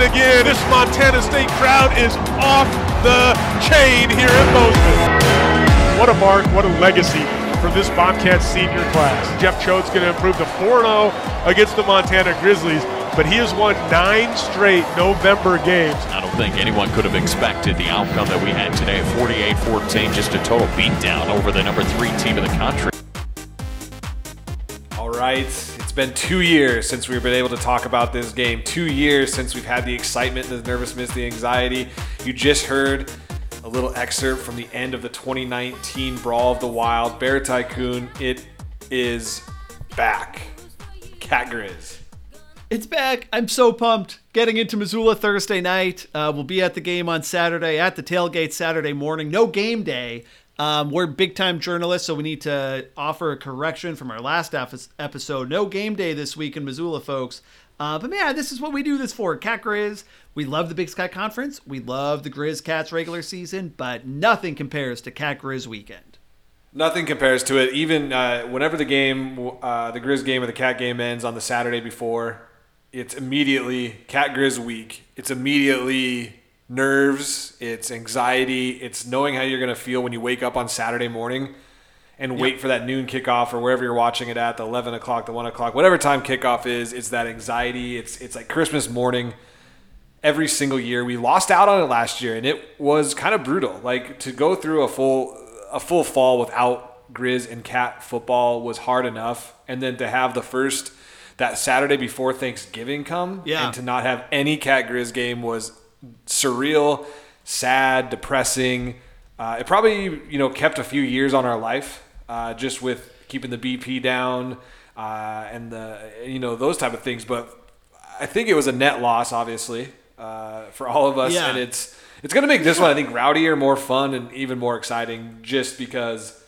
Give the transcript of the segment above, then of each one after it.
it again. This Montana State crowd is off the chain here in Bozeman. What a mark, what a legacy for this Bobcats senior class. Jeff Choate's going to improve to 4-0 against the Montana Grizzlies but he has won nine straight November games. I don't think anyone could have expected the outcome that we had today 48 14, just a total beatdown over the number three team in the country. All right, it's been two years since we've been able to talk about this game. Two years since we've had the excitement, the nervousness, the anxiety. You just heard a little excerpt from the end of the 2019 Brawl of the Wild. Bear Tycoon, it is back. Cat Grizz. It's back. I'm so pumped. Getting into Missoula Thursday night. Uh, we'll be at the game on Saturday, at the tailgate Saturday morning. No game day. Um, we're big time journalists, so we need to offer a correction from our last episode. No game day this week in Missoula, folks. Uh, but man, this is what we do this for. Cat Grizz. We love the Big Sky Conference. We love the Grizz Cats regular season, but nothing compares to Cat Grizz weekend. Nothing compares to it. Even uh, whenever the game, uh, the Grizz game or the Cat game ends on the Saturday before, it's immediately cat grizz week. It's immediately nerves, it's anxiety, it's knowing how you're going to feel when you wake up on Saturday morning and yep. wait for that noon kickoff or wherever you're watching it at, the 11 o'clock, the 1 o'clock, whatever time kickoff is. It's that anxiety. It's, it's like Christmas morning every single year. We lost out on it last year and it was kind of brutal. Like to go through a full, a full fall without Grizz and Cat football was hard enough. And then to have the first – that Saturday before Thanksgiving come yeah. and to not have any Cat Grizz game was surreal, sad, depressing. Uh, it probably you know kept a few years on our life uh, just with keeping the BP down uh, and the you know those type of things. But I think it was a net loss, obviously, uh, for all of us, yeah. and it's it's going to make this one I think rowdier, more fun, and even more exciting just because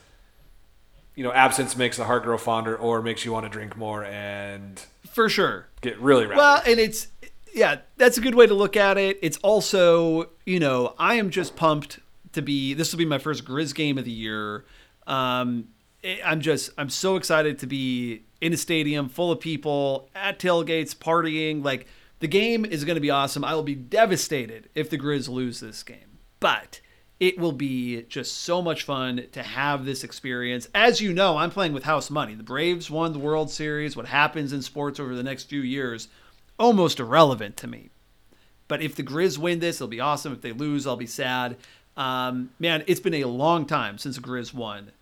you know, absence makes the heart grow fonder or makes you want to drink more and for sure get really rowdy. Well, and it's yeah, that's a good way to look at it. It's also, you know, I am just pumped to be this will be my first Grizz game of the year. Um I'm just I'm so excited to be in a stadium full of people at tailgates partying like the game is going to be awesome. I will be devastated if the Grizz lose this game. But it will be just so much fun to have this experience. As you know, I'm playing with house money. The Braves won the World Series. What happens in sports over the next few years, almost irrelevant to me. But if the Grizz win this, it'll be awesome. If they lose, I'll be sad. Um, man, it's been a long time since the Grizz won.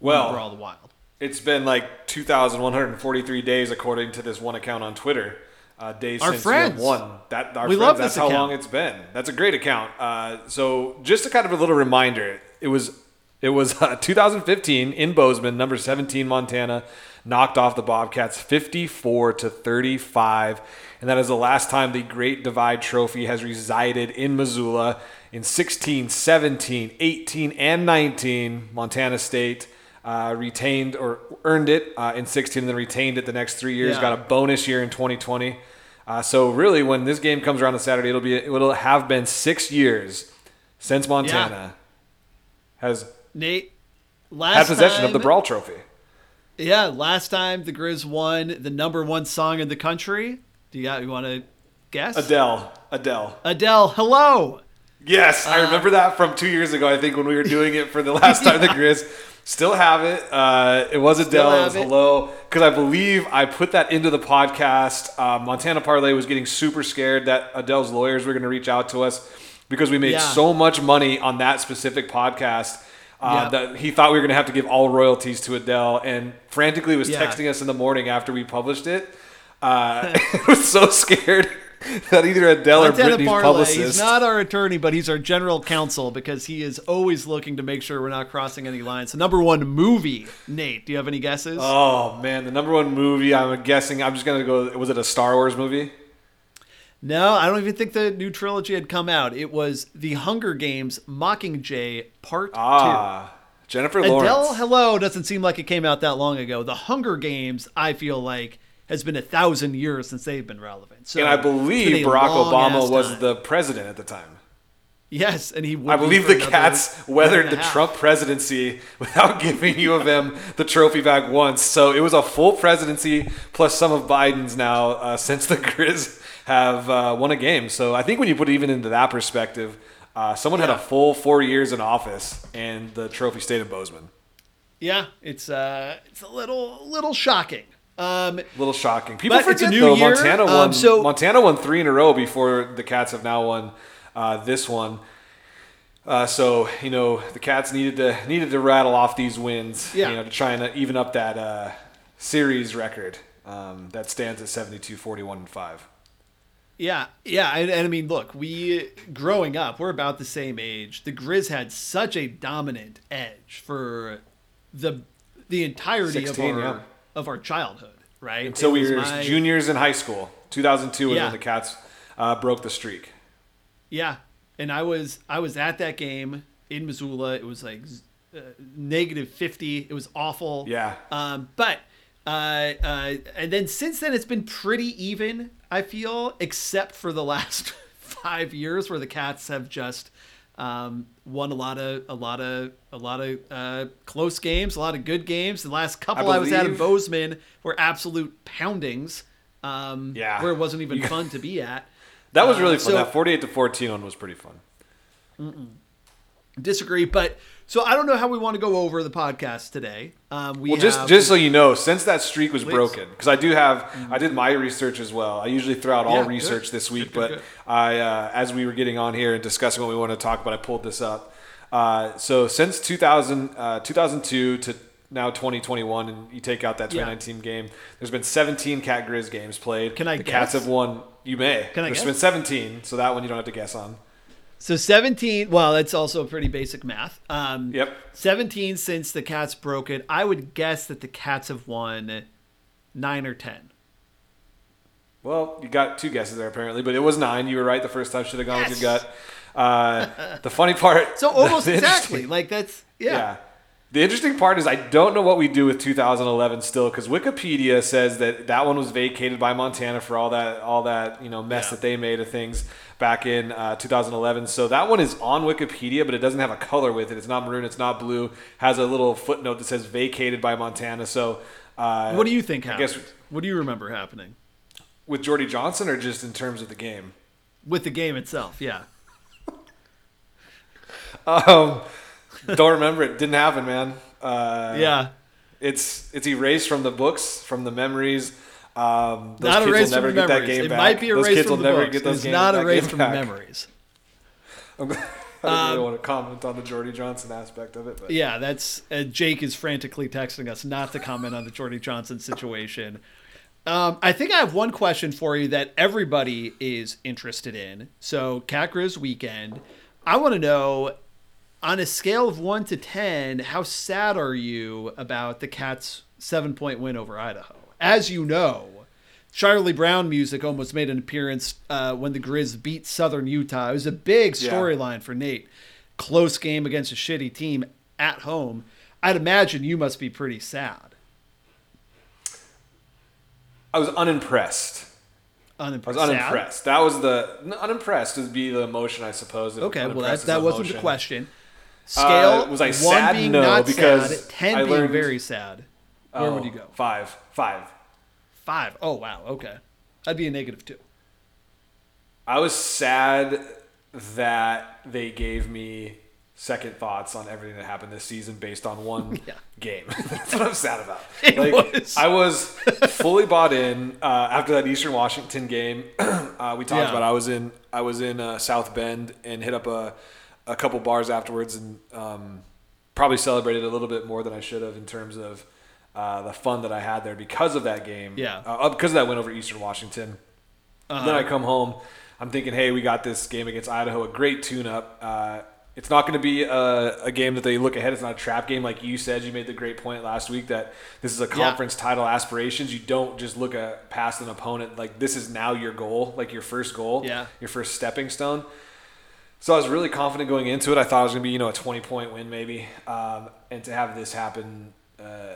Well, Brawl the Wild. It's been like 2,143 days, according to this one account on Twitter uh, days our since friends. won. That our we friends, love that's this how long it's been. That's a great account. Uh, so just a kind of a little reminder, it was it was uh, 2015 in Bozeman, number 17 Montana, knocked off the Bobcats 54 to 35, and that is the last time the Great Divide Trophy has resided in Missoula. In 16, 17, 18, and 19, Montana State uh, retained or earned it uh, in 16 and then retained it the next three years. Yeah. Got a bonus year in 2020. Uh, so really, when this game comes around on Saturday, it'll be it'll have been six years since Montana yeah. has Nate last had possession time, of the Brawl Trophy. Yeah, last time the Grizz won the number one song in the country. Do you got you want to guess? Adele. Adele. Adele. Hello. Yes, I Uh, remember that from two years ago. I think when we were doing it for the last time the Grizz. Still have it. Uh, it was Adele. It was it. hello. Because I believe I put that into the podcast. Uh, Montana Parlay was getting super scared that Adele's lawyers were going to reach out to us because we made Yeah. so much money on that specific podcast. Uh, Yeah. That he thought we were going to have to give all royalties to Adele, and frantically was Yeah. texting us in the morning after we published it. Uh, I was so scared that either Adele or Montana Brittany's Parlay. publicist. He's not our attorney, but he's our general counsel because he is always looking to make sure we're not crossing any lines. So, number one movie, Nate. Do you have any guesses? Oh man, the number one movie. I'm guessing. I'm just gonna go. Was it a Star Wars movie? No, I don't even think the new trilogy had come out. It was The Hunger Games Mockingjay Part Ah, Jennifer Two. Lawrence. Adele Hello doesn't seem like it came out that long ago. The Hunger Games, I feel like, has been a thousand years since they've been relevant. So and I believe Barack Obama was time. the president at the time. Yes, and he. I believe the Cats weathered the. Trump presidency without giving U of M the trophy back once. So it was a full presidency plus some of Biden's now uh, since the Grizz have uh, won a game. So I think when you put it even into that perspective, uh, someone had a full four years in office and the trophy stayed in Bozeman. Yeah, it's uh, it's a little little shocking. Um, A little shocking. People But it's a forget new though. year, Montana um, won. so- Montana won three in a row before the Cats have now won uh, this one. Uh, so you know the Cats needed to needed to rattle off these wins. Yeah. You know to try and even up that uh, series record um, that stands at 72, 41, and five. Yeah, yeah, and, and I mean, look, we growing up, we're about the same age. The Grizz had such a dominant edge for the the entirety 16, of our yeah. of our childhood, right? Until we were my- juniors in high school. 2002 was Yeah. when the Cats uh, broke the streak. Yeah, and I was I was at that game in Missoula. It was like uh, negative fifty. It was awful. Yeah. Um, but uh, uh, and then since then it's been pretty even. I feel, except for the last five years where the Cats have just um, won a lot of a lot of a lot of uh, close games, a lot of good games. The last couple I, was at in Bozeman were absolute poundings. Um, Yeah. where it wasn't even fun to be at. That was Uh, really fun. so- that 48 to 14 one was pretty fun. disagree but so i don't know how we want to go over the podcast today um we Well, just have- just so you know, since that streak was Please. broken, because I do have, I did my research as well. I usually throw out all Yeah, good. research this week, Good, good, but good. I, uh, as we were getting on here and discussing what we wanted to talk about, I pulled this up. Uh, so since 2000, uh, 2002 to now 2021, and you take out that Yeah. 2019 game, there's been 17 Cat Grizz games played. Can I The Cats have won. You may. Can I There's guess? been 17, so that one you don't have to guess on. So 17 well that's also pretty basic math um Yep. 17 since the cats broke it i would guess that the cats have won 9 or 10 Well, you got two guesses there apparently, but it was nine. You were right the first time. Should have gone with your gut. Uh, the funny part. so almost exactly like that's Yeah. yeah, The interesting part is I don't know what we do with 2011 still because Wikipedia says that that one was vacated by Montana for all that all that you know mess Yeah. that they made of things back in uh, 2011. So that one is on Wikipedia, but it doesn't have a color with it. It's not maroon. It's not blue. Has a little footnote that says vacated by Montana. So uh, what do you think I happened guess what do you remember happening with Jordy Johnson or just in terms of the game? with the game itself yeah Um, don't remember it. Didn't happen, man. Uh, yeah It's it's erased from the books, from the memories. Um, those not kids erased will never from get the that memories. game It back. might be those erased kids from will the never books. get those It's games, not erased from back. memories. I'm glad- I didn't really want to comment on the Jordy Johnson aspect of it, but Yeah, that's uh, Jake is frantically texting us not to comment on the Jordy Johnson situation. Um, I think I have one question for you that everybody is interested in. So, Cat Grizz weekend. I want to know, on a scale of one to ten, how sad are you about the Cats' seven-point win over Idaho? As you know, Charlie Brown music almost made an appearance uh, when the Grizz beat Southern Utah. It was a big Yeah. storyline for Nate. Close game against a shitty team at home. I'd imagine you must be pretty sad. I was unimpressed. Unimpressed. I Unimpressed. was Sad? unimpressed. That was the unimpressed would be the emotion, I suppose. Okay, well that, that wasn't the question. Scale Uh, was I one sad? being No, not because sad, ten I being learned- very sad. Where would Oh, you go? Five, five. Five. Oh wow. Okay, I'd be a negative two. I was sad that they gave me second thoughts on everything that happened this season based on one Yeah. game. That's what I'm sad about. It like, was. I was fully bought in uh, after that Eastern Washington game. uh, we talked Yeah. about I was in I was in uh, South Bend and hit up a a couple bars afterwards and um, probably celebrated a little bit more than I should have in terms of uh, the fun that I had there because of that game. Yeah. uh, because of that win over Eastern Washington. Uh-huh. Then I come home. I'm thinking, hey, we got this game against Idaho, a great tune-up. Uh, it's not going to be a, a game that they look ahead. It's not a trap game, like you said. You made the great point last week that this is a conference title aspirations. You don't just look at past an opponent. Like this is now your goal, like your first goal, Yeah. your first stepping stone. So I was really confident going into it. I thought it was going to be, you know, a 20 point win maybe. Um, and to have this happen uh,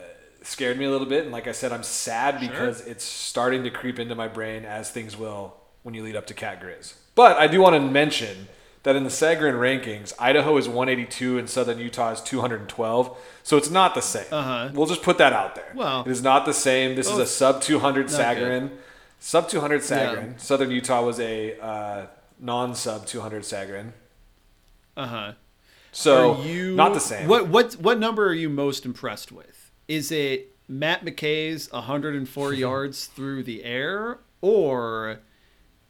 scared me a little bit. And like I said, I'm sad because it's starting to creep into my brain as things will when you lead up to Cat Grizz. But I do want to mention that in the Sagarin rankings, Idaho is 182 and Southern Utah is 212. So it's not the same. Uh-huh. We'll just put that out there. Well- it is not the same. This is a sub 200 not Sagarin. Sub 200 Yeah. Southern Utah was a uh, non sub 200 Sagarin. Uh huh. So you not the same. What what what number are you most impressed with? Is it Matt McKay's 104 yards through the air, or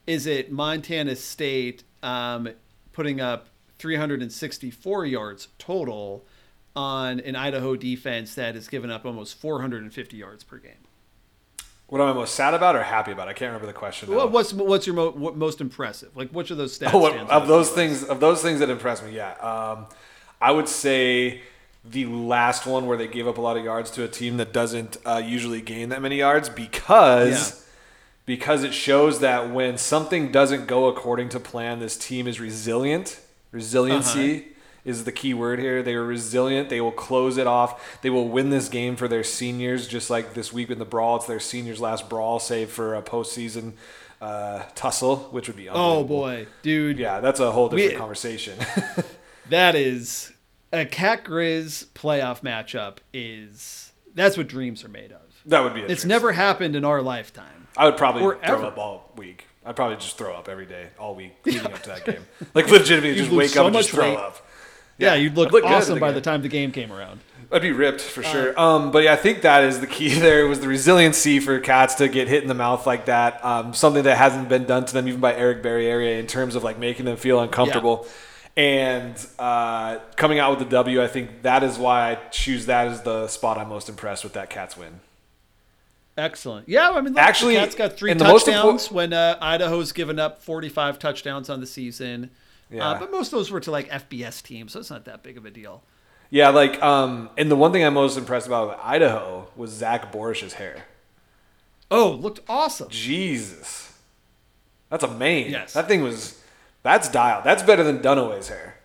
is it Montana State um, putting up 364 yards total on an Idaho defense that has given up almost 450 yards per game? What am I most sad about or happy about? I can't remember the question. now. What's what's your mo- what most impressive? Like which of those stats? Oh, what, of those things, of those things that impress me, yeah. Um, I would say the last one where they gave up a lot of yards to a team that doesn't uh, usually gain that many yards because Yeah. because it shows that when something doesn't go according to plan, this team is resilient. Resiliency Uh-huh. is the key word here. They are resilient. They will close it off. They will win this game for their seniors, just like this week in the brawl. It's their seniors' last brawl, save for a postseason uh, tussle, which would be Oh boy, dude. Yeah, that's a whole different We- conversation. That is a Cat Grizz playoff matchup. Is that's what dreams are made of. that would be. A It's dream. never happened in our lifetime. I would probably or throw ever. up all week. I'd probably just throw up every day, all week, leading up to that game. Like legitimately, just wake so up and just throw weight. up. Yeah, you'd look, look awesome the by game. the time the game came around. I'd be ripped for Uh, sure. Um, but yeah, I think that is the key. There was the resiliency for cats to get hit in the mouth like that. Um, something that hasn't been done to them even by Eric Barriere in terms of like making them feel uncomfortable. And uh, coming out with the W, I think that is why I choose that as the spot I'm most impressed with that Cats win. Excellent. Yeah, I mean, look, Actually, the Cats got three and the most touchdowns impor- when uh, Idaho's given up 45 touchdowns on the season. Yeah. Uh, but most of those were to like FBS teams, so it's not that big of a deal. Yeah, like, um, and the one thing I'm most impressed about with Idaho was Zach Borisch's hair. Oh, looked awesome. Jesus, that's a mane. Yes. that thing was. That's dialed. That's better than Dunaway's hair.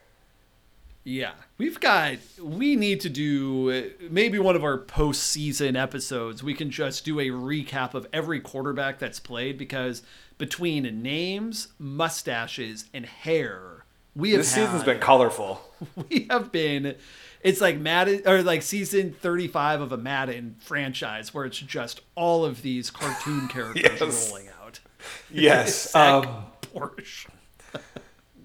Yeah, we've got. We need to do maybe one of our postseason episodes. We can just do a recap of every quarterback that's played because between names, mustaches, and hair, we have This season's had- been colorful. we have been. It's like Madden or like season 35 of a Madden franchise where it's just all of these cartoon characters Yes. rolling out. Yes, um, Borisch.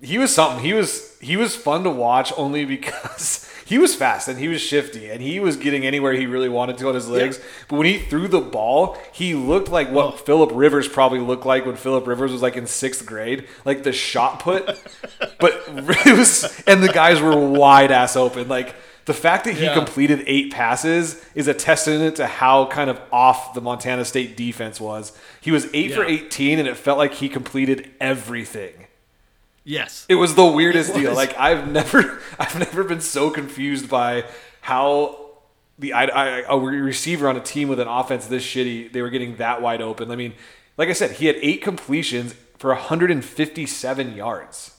He was something. He was he was fun to watch only because he was fast and he was shifty and he was getting anywhere he really wanted to on his legs. But when he threw the ball, he looked like what Oh. Philip Rivers probably looked like when Philip Rivers was like in sixth grade, like the shot put. but it was and the guys were wide ass open. Like the fact that he Yeah. completed eight passes is a testament to how kind of off the Montana State defense was. He was eight for 18, and it felt like he completed everything. Yes. It was the weirdest It deal. Like I've never, I've never been so confused by how the I, I, a receiver on a team with an offense this shitty, they were getting that wide open. I mean, like I said, he had eight completions for 157 yards.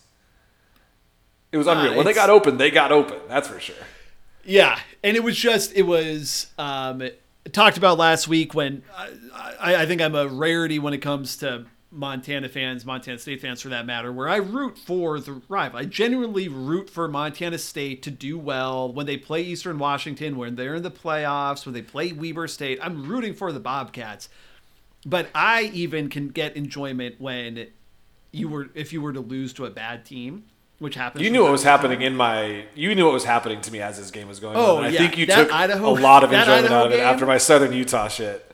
It was unreal. Uh, when they got open, they got open. That's for sure. Yeah, and it was just it was um, talked about last week when I, I, I think I'm a rarity when it comes to Montana fans, Montana State fans for that matter, where I root for the rival. I genuinely root for Montana State to do well when they play Eastern Washington, when they're in the playoffs, when they play Weber State. I'm rooting for the Bobcats, but I even can get enjoyment when you were if you were to lose to a bad team, which happens. You knew what was time. happening in my. You knew what was happening to me as this game was going Oh, on. and yeah. I think you That took Idaho- a lot of enjoyment Idaho out of it after my Southern Utah shit.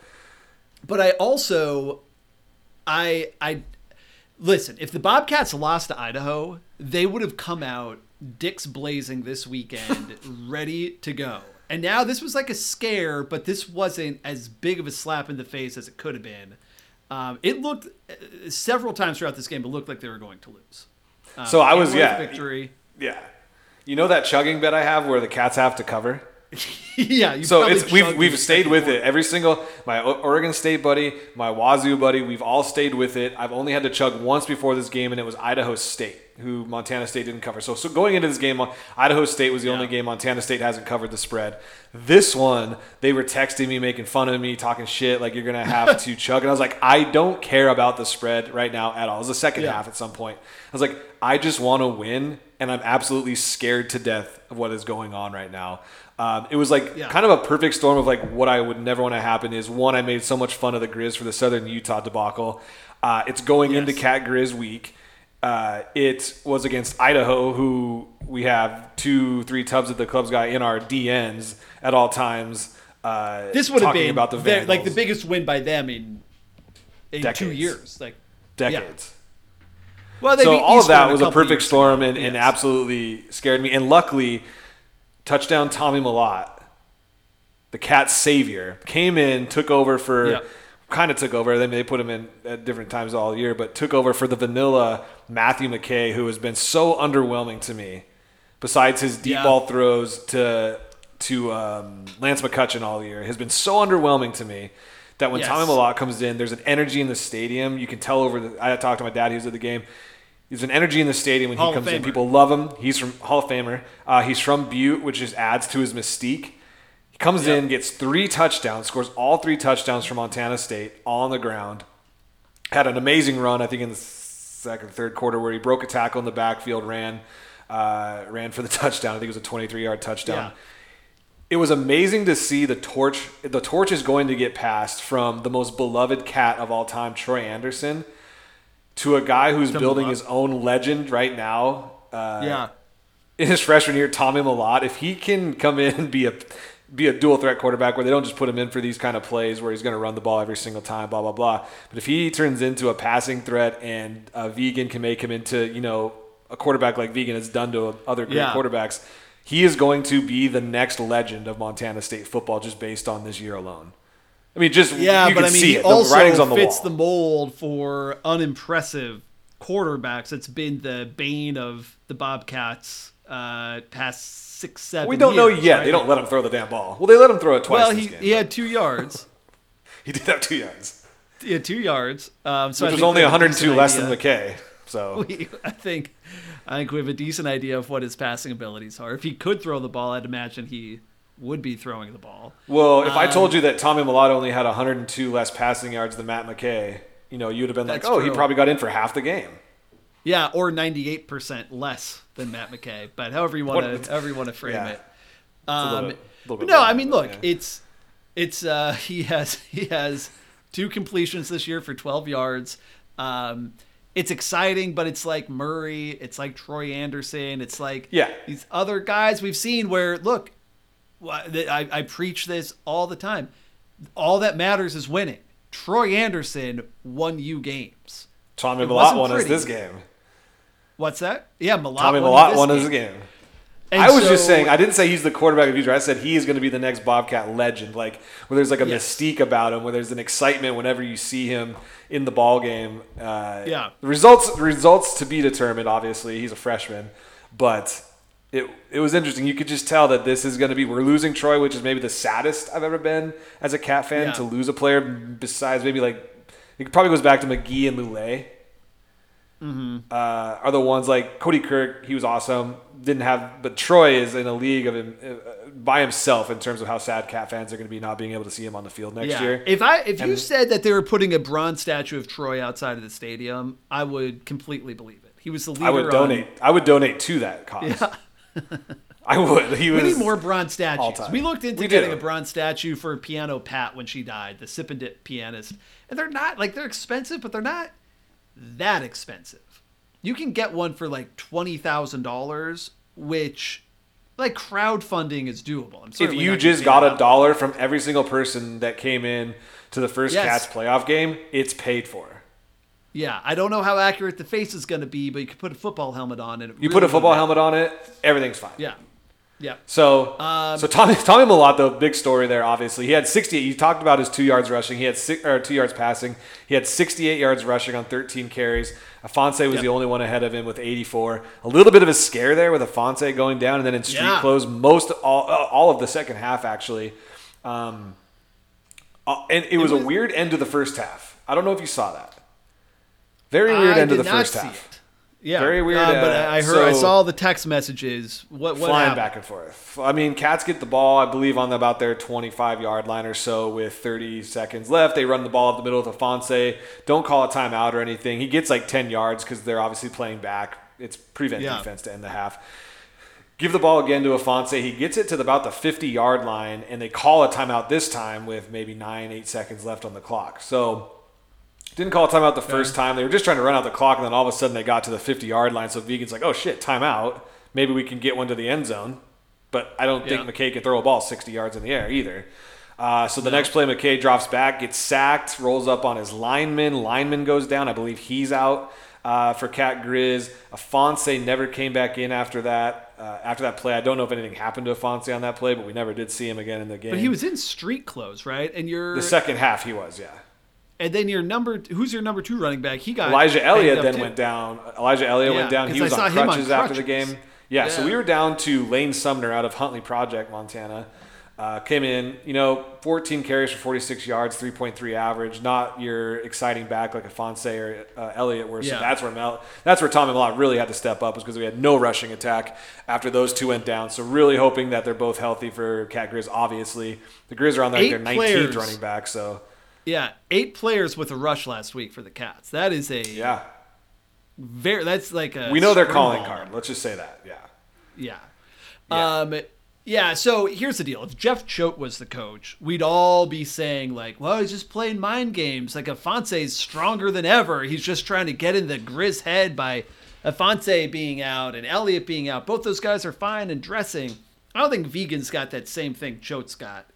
But I also, I I listen. If the Bobcats lost to Idaho, they would have come out dicks blazing this weekend, ready to go. And now this was like a scare, but this wasn't as big of a slap in the face as it could have been. Um, it looked uh, several times throughout this game. It looked like they were going to lose. Um, So I was- yeah. victory. Yeah. You know that chugging bet I have where the cats have to cover? yeah, you So it's we've we've stayed with it. Every single my Oregon State buddy, my Wazoo buddy, we've all stayed with it. I've only had to chug once before this game and it was Idaho State. who Montana State didn't cover. So, so going into this game, Idaho State was the Yeah. only game Montana State hasn't covered the spread. This one, they were texting me, making fun of me, talking shit, like you're gonna have to chug. And I was like, I don't care about the spread right now at all. It was the second Yeah. half at some point. I was like, I just want to win, and I'm absolutely scared to death of what is going on right now. Um, it was like Yeah. kind of a perfect storm of like what I would never want to happen is one, I made so much fun of the Grizz for the Southern Utah debacle. Uh, it's going into Cat Grizz week. Uh, it was against Idaho, who we have two, three tubs of the clubs guy in our DNs at all times. Uh, This would have been about the like the biggest win by them in in two years. Like decades. well, they so all of that was a perfect storm and, and absolutely scared me. And luckily, touchdown Tommy Mellott, the Cats' savior, came in, took over for, Yeah. kind of took over. Then they put him in at different times all year, but took over for the vanilla Matthew McKay, who has been so underwhelming to me. Besides his deep Yeah. ball throws to to um, Lance McCutcheon all year, has been so underwhelming to me that when Yes. Tommy Mellott comes in, there's an energy in the stadium. You can tell over the. I talked to my dad; he was at the game. There's an energy in the stadium when Hall he comes in. People love him. He's from Hall of Famer. Uh, he's from Butte, which just adds to his mystique. He comes Yep. in, gets three touchdowns, scores all three touchdowns for Montana State on the ground. Had an amazing run, I think, in the second, third quarter, where he broke a tackle in the backfield, ran, uh, ran for the touchdown. I think it was a 23-yard touchdown Yeah. it was amazing to see the torch. The torch is going to get passed from the most beloved cat of all time, Troy Andersen, to a guy who's building Mellott. his own legend right now. Uh, yeah. in his freshman year, Tommy Mellott, if he can come in and be a be a dual threat quarterback where they don't just put him in for these kind of plays where he's going to run the ball every single time, blah blah blah. But if he turns into a passing threat and uh, Vigen can make him into you know a quarterback like Vigen has done to other great Yeah. quarterbacks, he is going to be the next legend of Montana State football just based on this year alone. I mean, just Yeah, you but can I mean, see he it. Also writing's on the fits wall. the mold for unimpressive quarterbacks. It's been the bane of the Bobcats uh, past six, seven. we don't know yet. right? They don't let him throw the damn ball. Well, they let him throw it twice. Well, he, game, he had two yards. he did have two yards, Yeah, two yards. Um, so which was only we have a 102 decent less than idea. McKay. So We, I think, I think we have a decent idea of what his passing abilities are. If he could throw the ball, I'd imagine he would be throwing the ball. Well, if I Um, told you that Tommy Mellott only had 102 less passing yards than Matt McKay, you know, you'd have been like, "Oh, he probably got in for half the game." Yeah, or ninety-eight percent less than Matt McKay. But however you want to, however you want to frame Yeah. it. little Um, little bit no, I mean, look, yeah. it's it's uh, he has he has two completions this year for twelve yards. Um, it's exciting, but it's like Murray, it's like Troy Andersen, it's like Yeah. these other guys we've seen where look, I, I preach this all the time. All that matters is winning. Troy Andersen won you games. Tommy Mellott won us this game. What's that? Yeah, Mellott Tommy won Mellott won us game. this game. And I was just saying, I didn't say he's the quarterback of the future. I said he is going to be the next Bobcat legend, like where there's like a Yes. mystique about him, where there's an excitement whenever you see him in the ball game. Uh, Yeah. the results results to be determined. Obviously, he's a freshman, but it it was interesting. You could just tell that this is going to be. We're losing Troy, which is maybe the saddest I've ever been as a Cat fan Yeah. to lose a player. Besides, maybe like it probably goes back to McGhee and Lulay Mm-hmm. uh, are the ones like Cody Kirk. He was awesome. Didn't have, but Troy is in a league of him uh, by himself in terms of how sad Cat fans are going to be not being able to see him on the field next yeah. year. If I if you said that they were putting a bronze statue of Troy outside of the stadium, I would completely believe it. He was the leader. I would on- donate. I would donate to that cause. I would. He was. We need more bronze statues. We looked into We getting do. a bronze statue for Piano Pat when she died, the sip and dip pianist. And they're not like they're expensive, but they're not that expensive. You can get one for like twenty thousand dollars, which like crowdfunding is doable. I'm If you just got a dollar from every single person that came in to the first Yes. Cats playoff game, it's paid for. Yeah, I don't know how accurate the face is going to be, but you could put a football helmet on and it You really put a football helmet on it, everything's fine. Yeah, yeah. So, Um, so Tommy Tommy though, big story there. Obviously, he had 68. You talked about his two yards rushing. He had six or two yards passing. He had 68 yards rushing on 13 carries. Ifanse was Yep. the only one ahead of him with 84. A little bit of a scare there with Ifanse going down, and then in street Yeah. close most all all of the second half actually. Um, uh, and it was, was- a weird end to the first half. I don't know if you saw that. Very weird I end of the first half. Yeah, Very weird, Uh, but I heard, I saw the text messages. What, what flying happened? back and forth. I mean, Cats get the ball, I believe, on about their 25 yard line or so with 30 seconds left. They run the ball up the middle with Ifanse. Don't call a timeout or anything. He gets like 10 yards because they're obviously playing back. It's prevent Yeah. defense to end the half. Give the ball again to Ifanse. He gets it to the, about the 50 yard line, and they call a timeout this time with maybe nine, eight seconds left on the clock. So didn't call a timeout the first time. They were just trying to run out the clock, and then all of a sudden they got to the 50 yard line. So Vigen's like, oh shit, timeout. Maybe we can get one to the end zone. But I don't think McKay can throw a ball 60 yards in the air either. Uh, so the next play, McKay drops back, gets sacked, rolls up on his lineman. Lineman goes down. I believe he's out uh, for Cat Grizz. Ifanse never came back in after that. Uh, after that play, I don't know if anything happened to Ifanse on that play, but we never did see him again in the game. But he was in street clothes, right? And you're the second half. He was, yeah. And then your number who's your number two running back? He got Elijah Elliott then too. went down. Elijah Elliott Yeah, went down. He was on him on crutches, after the game. Yeah, so we were down to Lane Sumner out of Huntley Project, Montana. Uh, came in, you know, 14 carries for 46 yards, 3.3 average. Not your exciting back like Ifanse or uh, Elliott were. So Yeah. that's where Mel, that's where Tommy Mellott really had to step up, was because we had no rushing attack after those two went down. So really hoping that they're both healthy for Cat Grizz. Obviously, the Grizz are on Eight their 19th players. running back. So Yeah, eight players with a rush last week for the Cats. That is a yeah, very. That's like a we know spring calling ball. card. Let's just say that. Yeah. Yeah. Yeah. Um yeah, so here's the deal. If Jeff Choate was the coach, we'd all be saying like, "Well, he's just playing mind games. Like Ifanse's stronger than ever. He's just trying to get in the Grizz head by Ifanse being out and Elliott being out. Both those guys are fine and dressing. I don't think Vigen's got that same thing Choate's got.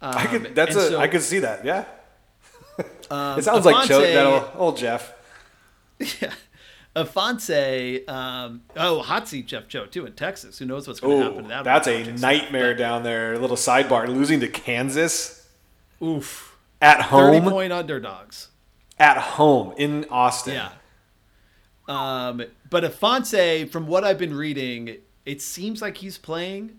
Um, I could. That's and a. so- I could see that. Yeah. Um, it sounds like Choate. That old, old Jeff. Yeah. Ifanse, um, oh, hot seat Jeff Choate, too in Texas. Who knows what's going to happen to that? that's a nightmare down there. little sidebar: losing to Kansas Oof. at home. 30 point underdogs. At home in Austin. Yeah. Um, but Ifanse, from what I've been reading, it seems like he's playing.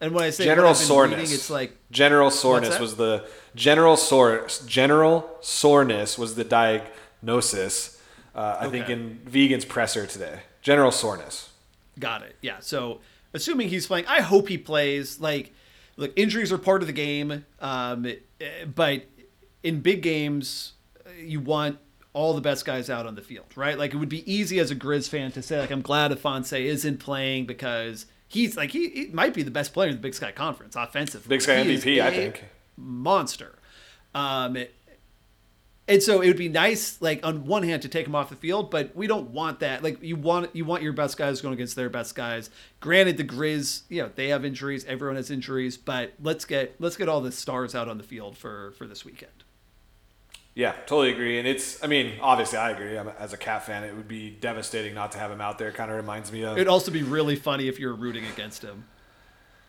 And when I say General what I've been soreness. reading, it's like general soreness was the general sore general soreness was the diagnosis. Uh, I think in Vigen's presser today. General soreness. Got it. Yeah. So assuming he's playing, I hope he plays. Like, look, injuries are part of the game. Um, eh, but in big games, eh, you want all the best guys out on the field, right? Like, it would be easy as a Grizz fan to say, like, I'm glad Ifanse isn't playing because he's like he, he might be the best player in the Big Sky Conference offensively. Big Sky MVP, I think. Monster. Um, and so it would be nice, like on one hand, to take him off the field, but we don't want that. Like you want you want your best guys going against their best guys. Granted, the Grizz, you know, they have injuries. Everyone has injuries, but let's get let's get all the stars out on the field for for this weekend. Yeah, totally agree. And it's, I mean, obviously, I agree. I'm, as a Cat fan, it would be devastating not to have him out there. Kind of reminds me of It'd also be really funny if you're rooting against him.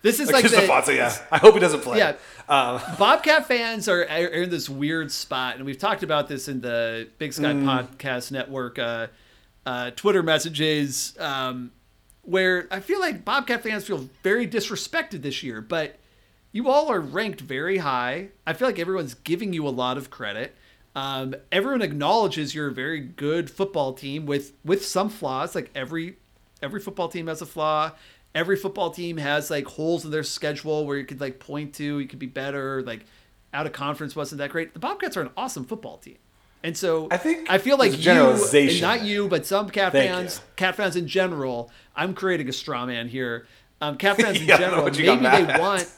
This is like Against the, Ifanse, yeah. I hope he doesn't play. Yeah. Um, Bobcat fans are, are in this weird spot, and we've talked about this in the Big Sky Podcast Network uh, uh, Twitter messages, um, where I feel like Bobcat fans feel very disrespected this year. But you all are ranked very high. I feel like everyone's giving you a lot of credit. Um, everyone acknowledges you're a very good football team with with some flaws. Like every every football team has a flaw. Every football team has like holes in their schedule where you could like point to you could be better. Like out of conference wasn't that great. The Bobcats are an awesome football team. And so I think I feel like you, and not you, but some cat Thank fans, you. cat fans in general. I'm creating a straw man here. Um, cat fans in Yeah, general, what you got maybe they at. want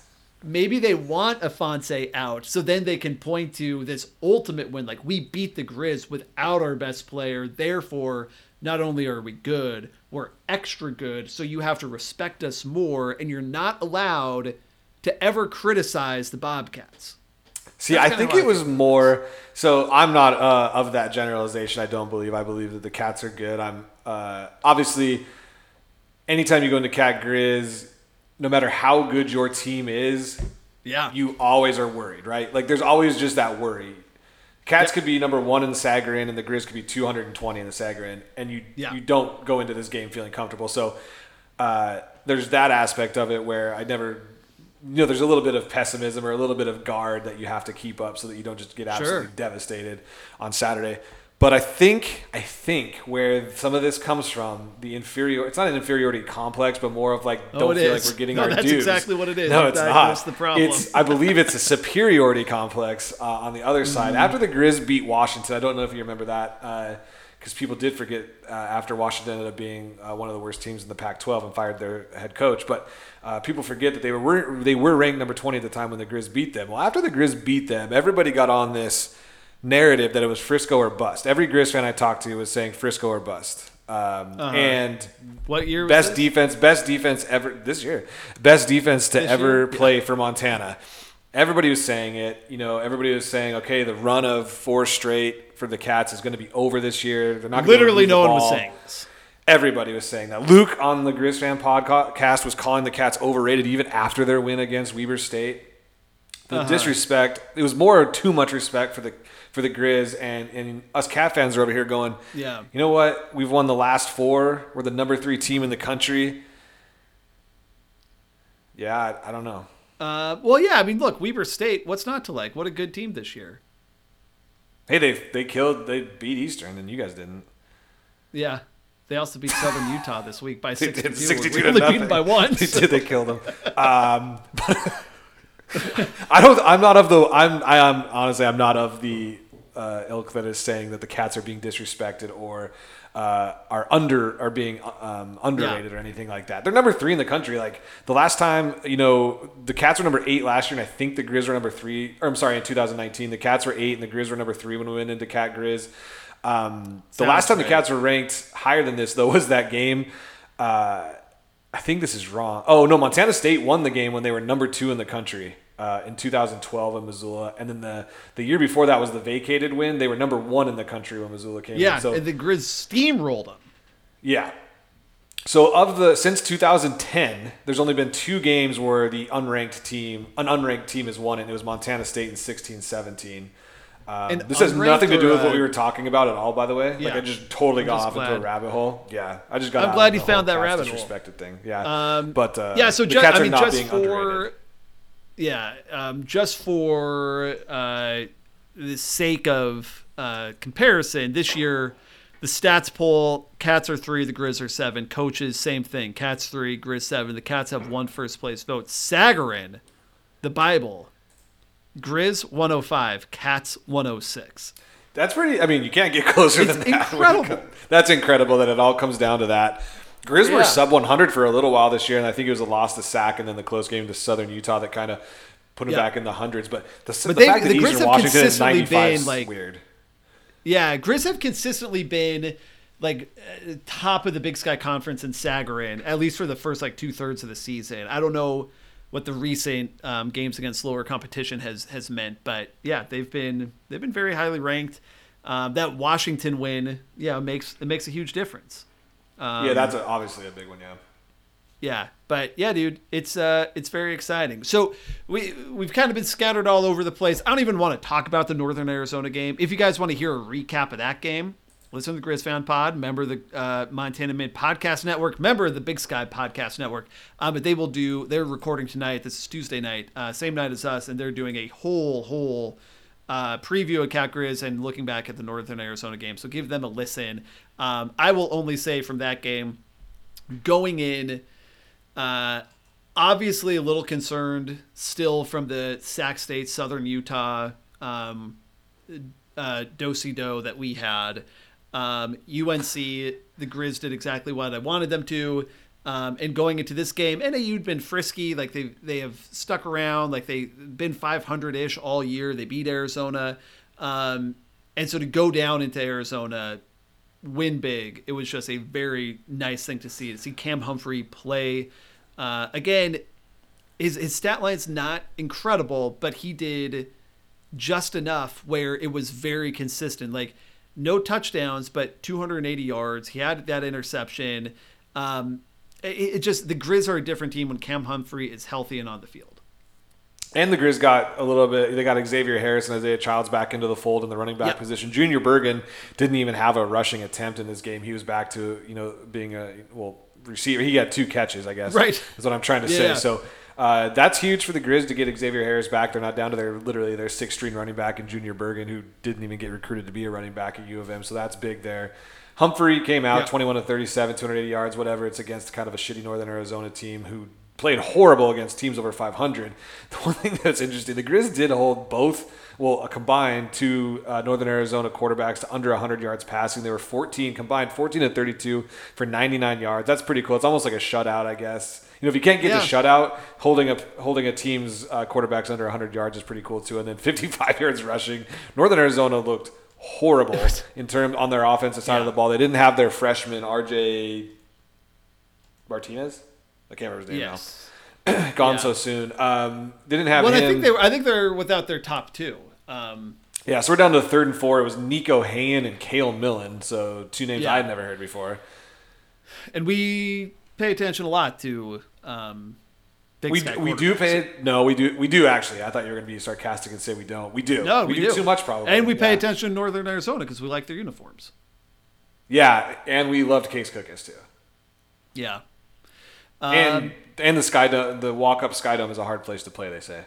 maybe they want a Ifanse out so then they can point to this ultimate win like we beat the Grizz without our best player therefore not only are we good we're extra good so you have to respect us more and you're not allowed to ever criticize the Bobcats See, That's I think it was more. So I'm not uh, of that generalization. I don't believe. I believe that the cats are good. I'm uh, obviously. Anytime you go into Cat Grizz, no matter how good your team is, yeah you always are worried, right? Like there's always just that worry. Cats could be number one in the Sagarin, and the Grizz could be 220 in the Sagarin, and you Yeah. you don't go into this game feeling comfortable. So uh, there's that aspect of it where I never, you know, there's a little bit of pessimism or a little bit of guard that you have to keep up so that you don't just get absolutely devastated on Saturday. But I think I think where some of this comes from, the inferior it's not an inferiority complex, but more of like don't Oh, feel is. like we're getting No, our that's dues. exactly what it is. No, it's not. diagnosed the problem. It's I believe it's a superiority complex uh, on the other side. Mm-hmm. After the Grizz beat Washington, I don't know if you remember that. because people did forget uh, after Washington ended up being uh, one of the worst teams in the Pac-12 and fired their head coach. But uh, people forget that they were they were ranked number 20 at the time when the Grizz beat them. Well, after the Grizz beat them, everybody got on this narrative that it was Frisco or bust. Every Grizz fan I talked to was saying Frisco or bust. Um, And What year was best this? defense, best defense ever this year, best defense to This ever year? play for Montana. Everybody was saying it. You know, everybody was saying, okay, the run of four straight for the Cats is going to be over this year. They're not Literally, no one was saying this. Everybody was saying that. Luke on the Grizz fan podcast was calling the Cats overrated even after their win against Weber State. The Uh-huh. disrespect. It was more too much respect for the for the Grizz and and us Cat fans are over here going, Yeah. You know what? We've won the last four. We're the number three team in the country. Yeah, I, I don't know. Uh, well, yeah. I mean, look, Weber State. What's not to like? What a good team this year. Hey, they they killed. They beat Eastern, and you guys didn't. Yeah. They also beat Southern Utah this week by They 62. did 62 we to only nothing. beat them by one. They did. They killed them. Um, I don't. I'm not of the. I'm. I am honestly. I'm not of the uh, ilk that is saying that the cats are being disrespected or uh, are under are being um, underrated or anything like that. They're number three in the country. Like the last time, you know, the cats were number eight last year, and I think the Grizz were number three. Or I'm sorry, in 2019, the cats were eight, and the Grizz were number three when we went into Cat Grizz. Um, the Sounds last time the cats were ranked higher than this, though, was that game. Uh, I think this is wrong. Oh no, Montana State won the game when they were number two in the country uh, in 2012 in Missoula, and then the the year before that was the vacated win. They were number one in the country when Missoula came. yeah. in. so and the Grizz steamrolled them. yeah. So of the since 2010, there's only been two games where the unranked team, an unranked team, has won it. And it was Montana State in 16-17. Um, this has nothing to do with what uh, we were talking about at all, by the way. Like Yeah. I just totally I'm got just off into a rabbit hole. Yeah, I just got. I'm glad you found that rabbit hole. disrespected thing. Yeah, Um, but uh, yeah, so the ju- Cats I mean, just for underrated. yeah, um, just for uh, the sake of uh, comparison, this year the stats poll: Cats are three, the Grizz are seven. Coaches, same thing: Cats three, Grizz seven. The Cats have one first place vote. Sagarin, the Bible, Grizz 105, Cats 106. That's pretty. I mean, you can't get closer It's than that. incredible. That's incredible that it all comes down to that. Grizz were sub 100 for a little while this year, and I think it was a loss to Sac, and then the close game to Southern Utah that kind of put them Yeah. back in the hundreds. But the, But the they- fact that the Grizz Eastern have Washington is consistently 95 been, is like- weird. Yeah, Grizz have consistently been like uh, top of the Big Sky Conference in Sagarin, at least for the first like two thirds of the season. I don't know what the recent um, games against lower competition has has meant, but yeah, they've been they've been very highly ranked. Um, that Washington win, yeah, makes it makes a huge difference. Um, yeah, that's a, obviously a big one. Yeah. yeah, but yeah, dude, it's uh, it's very exciting. So we we've kind of been scattered all over the place. I don't even want to talk about the Northern Arizona game. If you guys want to hear a recap of that game, listen to the Grizz Fan Pod, member of the uh, Montana Mint Podcast Network, member of the Big Sky Podcast Network. Um, but they will do. They're recording tonight. This is Tuesday night, uh, same night as us, and they're doing a whole whole. Uh, preview of Cat Grizz and looking back at the Northern Arizona game. So give them a listen. Um, I will only say from that game, going in, uh, obviously a little concerned still from the Sac State Southern Utah um, uh, do that we had. Um, UNC, the Grizz did exactly what I wanted them to. Um, and going into this game, NAU'd been frisky, like they they have stuck around, like they've been 500 ish all year. They beat Arizona, um, and so to go down into Arizona, win big. It was just a very nice thing to see. To see Cam Humphrey play uh, again. His his stat line's not incredible, but he did just enough where it was very consistent. Like no touchdowns, but 280 yards. He had that interception. Um, it, it just the Grizz are a different team when Cam Humphrey is healthy and on the field. And the Grizz got a little bit. They got Xavier Harris and Isaiah Childs back into the fold in the running back Yep. position. Junior Bergen didn't even have a rushing attempt in this game. He was back to you know being a well receiver. He had two catches, I guess. Right. Is what I'm trying to Yeah. say. So Uh, that's huge for the Grizz to get Xavier Harris back. They're not down to their literally their sixth string running back in Junior Bergen, who didn't even get recruited to be a running back at U of M. So that's big there. Humphrey came out Yeah. 21 to 37, 280 yards, whatever. It's against kind of a shitty Northern Arizona team who played horrible against teams over 500. The one thing that's interesting, the Grizz did hold both, well, a combined two uh, Northern Arizona quarterbacks to under 100 yards passing. They were 14 combined, 14 to 32 for 99 yards. That's pretty cool. It's almost like a shutout, I guess. You know, if you can't get Yeah. the shutout, holding a holding a team's uh, quarterbacks under 100 yards is pretty cool too. And then 55 yards rushing. Northern Arizona looked horrible in term on their offensive side of the ball. They didn't have their freshman RJ Martinez. I can't remember his name Yes. now. Gone Yeah. so soon. Um, didn't have Well, him. I think they were, I think they're without their top two. Um, yeah, so we're down to the third and four. It was Nico Hayen and Kale Millen. So two names Yeah. I'd never heard before. and we pay attention a lot to um, We, we do pay no we do we do actually. I thought you were going to be sarcastic and say we don't. We do. No, we, we, do, too much probably. And we pay Yeah. attention to Northern Arizona because we like their uniforms. yeah and we loved Case Cookus too. Yeah. Um, and and the sky dome, the walk up sky dome is a hard place to play they say.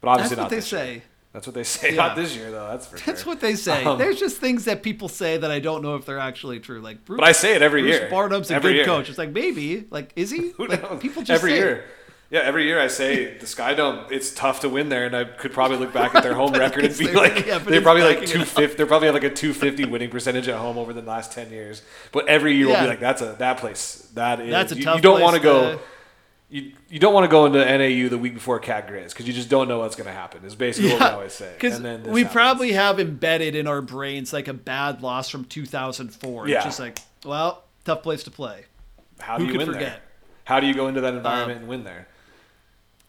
But obviously That's what not they say year. That's what they say Yeah. not this year though that's for That's sure what they say. Um, There's just things that people say that I don't know if they're actually true. Like, Bruce, but I say it every Bruce year Barnum's a every good year. coach. It's like maybe, like, is he? Who like, knows? people just every say it. year. Yeah, every year I say the Sky Dome. It's tough to win there, and I could probably look back at their home record and be like, yeah, they're probably like two fifty. They're probably have like a two fifty winning percentage at home over the last ten years. But every year we'll be like, that's a that place. That is. That's a you, tough you don't want to go. You, you don't want to go into NAU the week before Cat Grizz because you just don't know what's going to happen. Is basically what we always say. Because then we happens. probably have embedded in our brains like a bad loss from 2004. Yeah. It's just like, well, tough place to play. how do who you win there? forget? Um, How do you go into that environment and win there?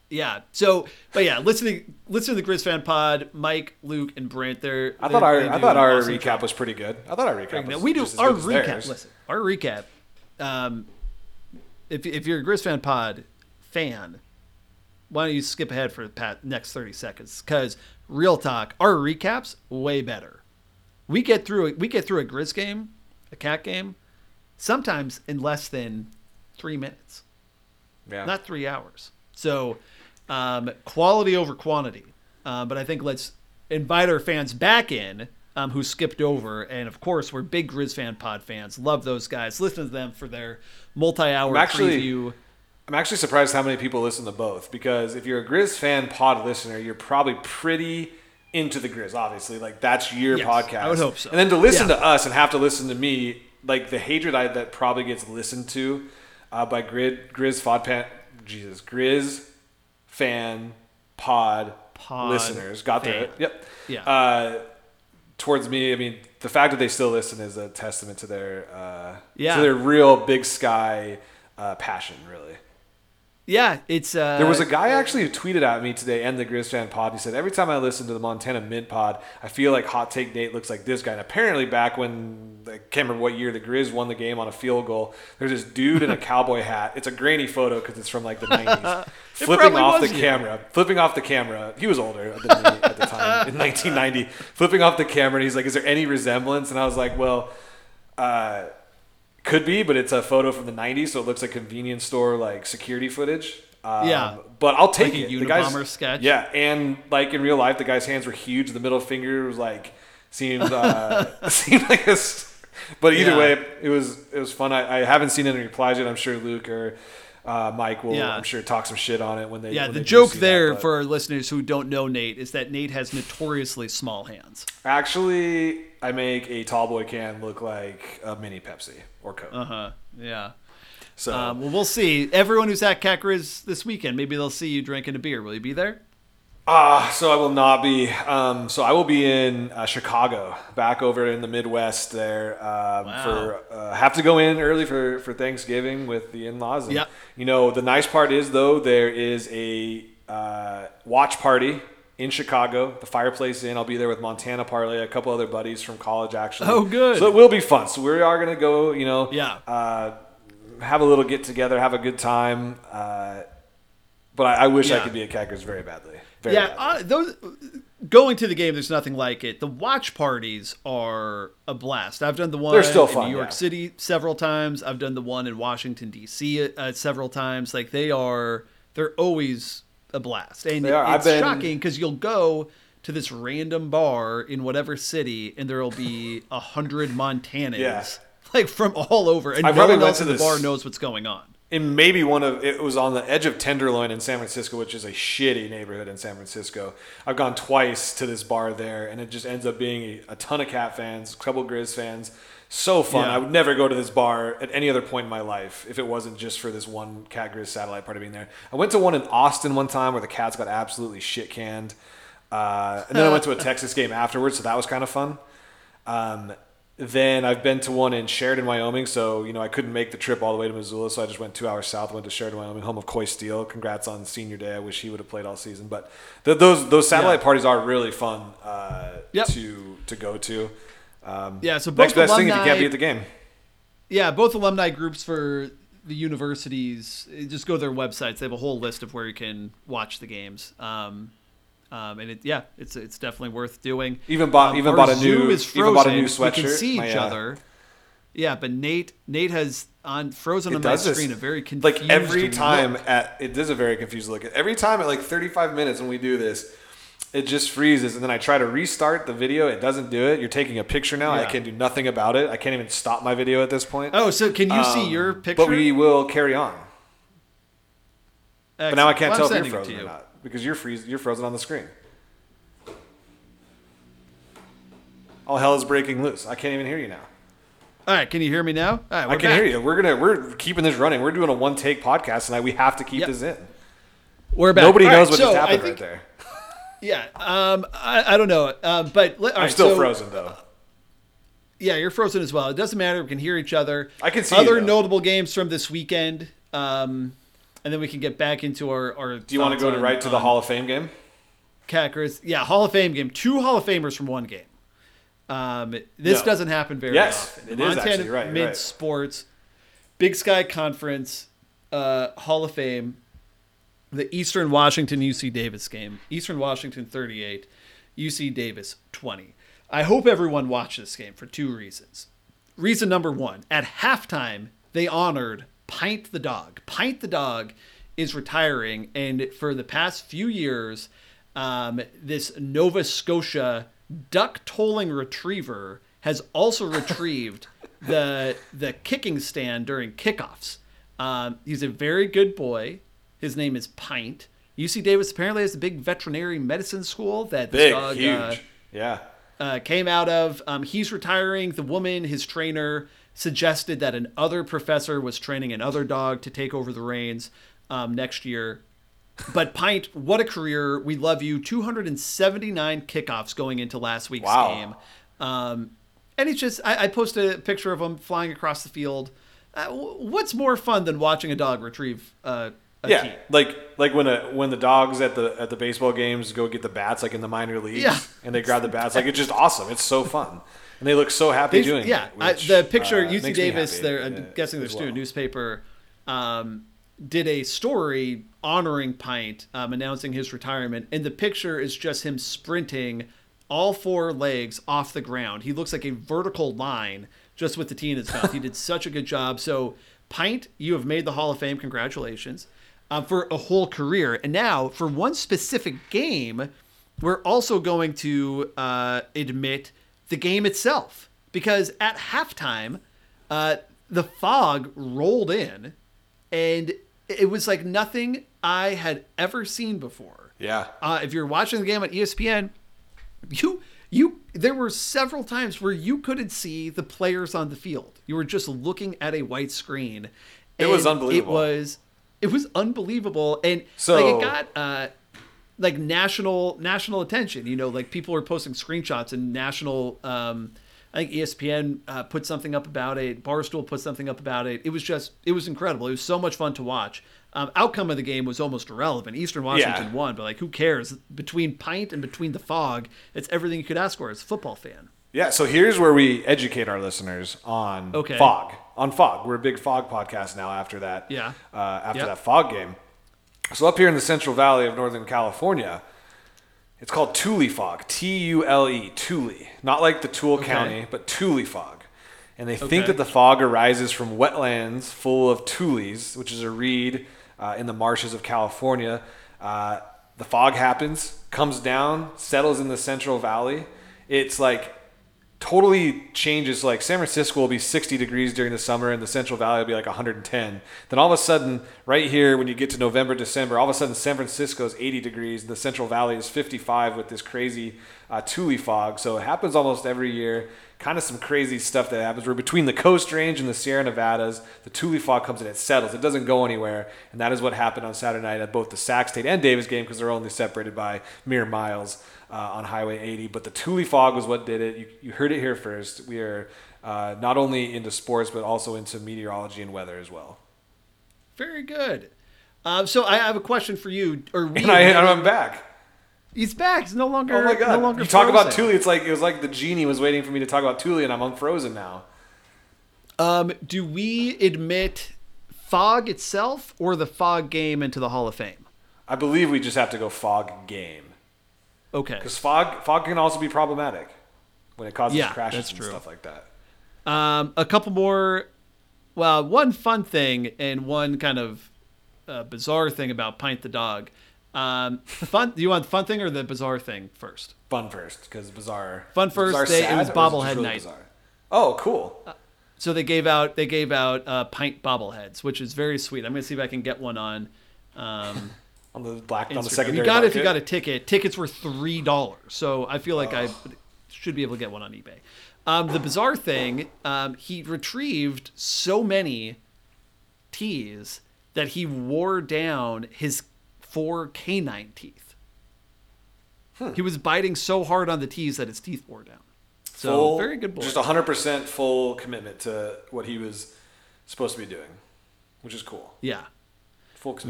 Yeah. So, but yeah, listening, listen to the Grizz fan pod. Mike, Luke, and Brent. They're. I thought our I thought our awesome recap job. was pretty good. I thought our recap was we do our good recap. Listen, our recap. Um, if if you're a Grizz fan pod fan, why don't you skip ahead for the next thirty seconds? Because real talk, our recaps way better. We get through we get through a Grizz game, a cat game, sometimes in less than three minutes, Yeah. not three hours. So um, quality over quantity. Uh, but I think let's invite our fans back in um, who skipped over. And of course, we're big Grizz fan pod fans. Love those guys. Listen to them for their multi-hour I'm actually- preview. I'm actually surprised how many people listen to both because if you're a Grizz fan pod listener, you're probably pretty into the Grizz. Obviously, like that's your Yes, podcast. I would hope so. And then to listen Yeah. to us and have to listen to me, like the hatred I, that probably gets listened to uh, by Grid Grizz fod pan, Jesus Grizz fan pod, Pod listeners got fan. there. Yep. Yeah. Uh, towards me, I mean, the fact that they still listen is a testament to their uh, Yeah. to their real Big Sky uh, passion, really. Yeah, it's uh, There was a guy actually who tweeted at me today and the Grizz fan pod. He said, Every time I listen to the Montana Mint pod, I feel like Hot Take Nate looks like this guy. And apparently, back when I can't remember what year the Grizz won the game on a field goal, there's this dude in a cowboy hat. It's a grainy photo because it's from like the 90s. flipping off the you. camera. Flipping off the camera. He was older than me at the time in 1990. Flipping off the camera. And he's like, Is there any resemblance? And I was like, Well, uh, could be, but it's a photo from the '90s, so it looks like convenience store like security footage. Um, Yeah. but I'll take Like a it. The guy's- sketch? Yeah, and like in real life, the guy's hands were huge. The middle finger was like seemed uh, seemed like a. s- But either Yeah. way, it was it was fun. I, I haven't seen any replies yet. I'm sure Luke or uh, Mike will. Yeah. I'm sure talk some shit on it when they. yeah. when The they joke see that, there for our listeners who don't know Nate is that Nate has notoriously small hands. actually, I make a tall boy can look like a mini Pepsi or. Uh huh. Yeah. so Um, well, we'll see. Everyone who's at Cat this weekend, maybe they'll see you drinking a beer. Will you be there? Ah, so I will not be. Um, so I will be in uh, Chicago, back over in the Midwest there. Um, Wow. For uh, have to go in early for for Thanksgiving with the in-laws. And, Yep. You know the nice part is though there is a uh, watch party in Chicago. The Fireplace Inn. I'll be there with Montana Parlay, a couple other buddies from college actually. Oh, good. So it will be fun. So we are gonna go. You know. Yeah. Uh, have a little get together, have a good time. Uh, but I, I wish I could be at Cackers very badly. Very yeah, badly. uh, those going to the game. There's nothing like it. The watch parties are a blast. I've done the one They're still in fun, New York yeah. City several times. I've done the one in Washington D.C. Uh, several times. Like they are they're always a blast, and are. It's been- shocking because you'll go to this random bar in whatever city, and there'll be a hundred Montanans, Yeah. like from all over, and I no one else in the this- bar knows what's going on. And maybe one of it was on the edge of Tenderloin in San Francisco, which is a shitty neighborhood in San Francisco. I've gone twice to this bar there, and it just ends up being a, a ton of Cat fans, a couple Grizz fans. So fun. Yeah. I would never go to this bar at any other point in my life if it wasn't just for this one Cat Grizz satellite party being there. I went to one in Austin one time where the Cats got absolutely shit canned, uh, and then I went to a Texas game afterwards, so that was kind of fun. Um, then I've been to one in Sheridan, Wyoming. So, you know, I couldn't make the trip all the way to Missoula. So I just went two hours south, went to Sheridan, Wyoming, home of Coy Steele. Congrats on senior day. I wish he would have played all season. But th- those those satellite Yeah. parties are really fun uh, Yep. to to go to. Um, Yeah, so both next best thing if you can't be at the game. Yeah, both alumni groups for the universities eh, just go to their websites. They have a whole list of where you can watch the games. Um, um, and it, yeah, it's it's definitely worth doing. Even bought- Um, even bought a new- is even bought a new We can see My, each uh, other. Yeah, but Nate Nate has on frozen on my screen a very confused like every time look. at it is a very confused look. Every time at like 35 minutes when we do this, it just freezes, and then I try to restart the video. It doesn't do it. You're taking a picture now. I Yeah. can do nothing about it. I can't even stop my video at this point. Oh, so can you see Um, your picture? But we will carry on. But now I can't Well, I'm tell if you're frozen to or not because you're freeze. You're frozen on the screen. All hell is breaking loose. I can't even hear you now. All right, can you hear me now? All right, I can back. hear you. We're gonna we're keeping this running. We're doing a one take podcast tonight. We have to keep Yep. this in. We're back. Nobody All knows right, what so just happened right there. Yeah, um, I, I don't know, um, but let- I'm right, still so- frozen though. Yeah, you're frozen as well. It doesn't matter. We can hear each other. I can see other though. notable games from this weekend, um, and then we can get back into our. our Do you want to go to right to the Hall of Fame game? Cackers? Yeah, Hall of Fame game. Two Hall of Famers from one game. Um, this No. doesn't happen very Yes, often. it is Montana actually, right, Mid right. Sports, Big Sky Conference, uh, Hall of Fame, the Eastern Washington UC Davis game. Eastern Washington 38, UC Davis 20. I hope everyone watched this game for two reasons. Reason number one at halftime, they honored Pint the dog. Pint the dog is retiring, and for the past few years, um, this Nova Scotia duck tolling retriever has also retrieved the the kicking stand during kickoffs. Um, he's a very good boy. His name is Pint. UC Davis apparently has a big veterinary medicine school that this Big, dog, huge. uh, yeah. uh, came out of. Um, he's retiring. The woman, his trainer, suggested that an other professor was training another dog to take over the reins um, next year. But Pint, what a career! We love you. 279 kickoffs going into last week's Wow. game, um, and it's just I, I posted a picture of him flying across the field. Uh, what's more fun than watching a dog retrieve uh, a Yeah, key? like like when a when the dogs at the at the baseball games go get the bats like in the minor leagues Yeah. and they grab the bats like it's just awesome. It's so fun. And they look so happy They- doing yeah, it. I, the picture uh, UC Davis, their I'm uh, guessing their as student well. newspaper, um, did a story honoring Pint, um, announcing his retirement, and the picture is just him sprinting all four legs off the ground. He looks like a vertical line just with the tea in his mouth. He did such a good job. So, Pint, you have made the Hall of Fame. Congratulations. Um, for a whole career. And now, for one specific game, we're also going to uh, admit the game itself. Because at halftime, uh, the fog rolled in, and it was like nothing I had ever seen before. Yeah. Uh, if you're watching the game on ESPN, you you there were several times where you couldn't see the players on the field. You were just looking at a white screen. It was unbelievable. It was it was unbelievable, and So- like it got uh, like national national attention. You know, like people were posting screenshots and national. Um, I think ESPN uh, put something up about it. Barstool put something up about it. It was just it was incredible. It was so much fun to watch. Um, outcome of the game was almost irrelevant. Eastern Washington Yeah. won, but like who cares? Between pint and between the fog, it's everything you could ask for as a football fan. Yeah, so here's where we educate our listeners on Okay. fog. On fog, we're a big fog podcast now. After that, Yeah. uh, after Yep. that fog game. So up here in the Central Valley of Northern California, it's called Tule fog. T U L E, Tule. Not like the Toole County, but Tule fog. And they think that the fog arises from wetlands full of tules, which is a reed uh, in the marshes of California. Uh, the fog happens, comes down, settles in the Central Valley. It's like totally changes. Like San Francisco will be 60 degrees during the summer, and the Central Valley will be like 110. Then all of a sudden, right here, when you get to November, December, all of a sudden San Francisco is 80 degrees, and the Central Valley is 55 with this crazy uh, fog. So it happens almost every year. Kind of some crazy stuff that happens. We're between the Coast Range and the Sierra Nevadas. The Tule fog comes in, it settles, it doesn't go anywhere, and that is what happened on Saturday night at both the Sac State and Davis game because they're only separated by mere miles uh, on Highway 80. But the Tule fog was what did it. You, you heard it here first. We are uh, not only into sports, but also into meteorology and weather as well. Very good. Um, so I have a question for you. Or we And I, I'm back. He's back. He's no longer. Oh my No god! longer you talk about frozen. Tule. It's like it was like the genie was waiting for me to talk about Tule, and I'm unfrozen now. Um, do we admit fog itself or the fog game into the Hall of Fame? I believe we just have to go fog game Okay. because fog fog can also be problematic when it causes Yeah, crashes and true. stuff like that. Um, a couple more. Well, one fun thing and one kind of uh, bizarre thing about Pint the dog. Um, fun. do you want the fun thing or the bizarre thing first? Fun first because bizarre. Fun first, Bizarre they- it was bobblehead really night. bizarre? Oh, cool. So they gave out they gave out uh, pint bobbleheads, which is very sweet. I'm gonna see if I can get one on. Um, on the black on the secondary. You got it if you got a ticket. Tickets were three dollars, so I feel like I should be able to get one on eBay. Um, the bizarre thing, um, he retrieved so many teas that he wore down his four canine teeth. Hmm. He was biting so hard on the teas that his teeth wore down. So Full- very good boy. Just 100% full commitment to what he was supposed to be doing, which is cool. yeah,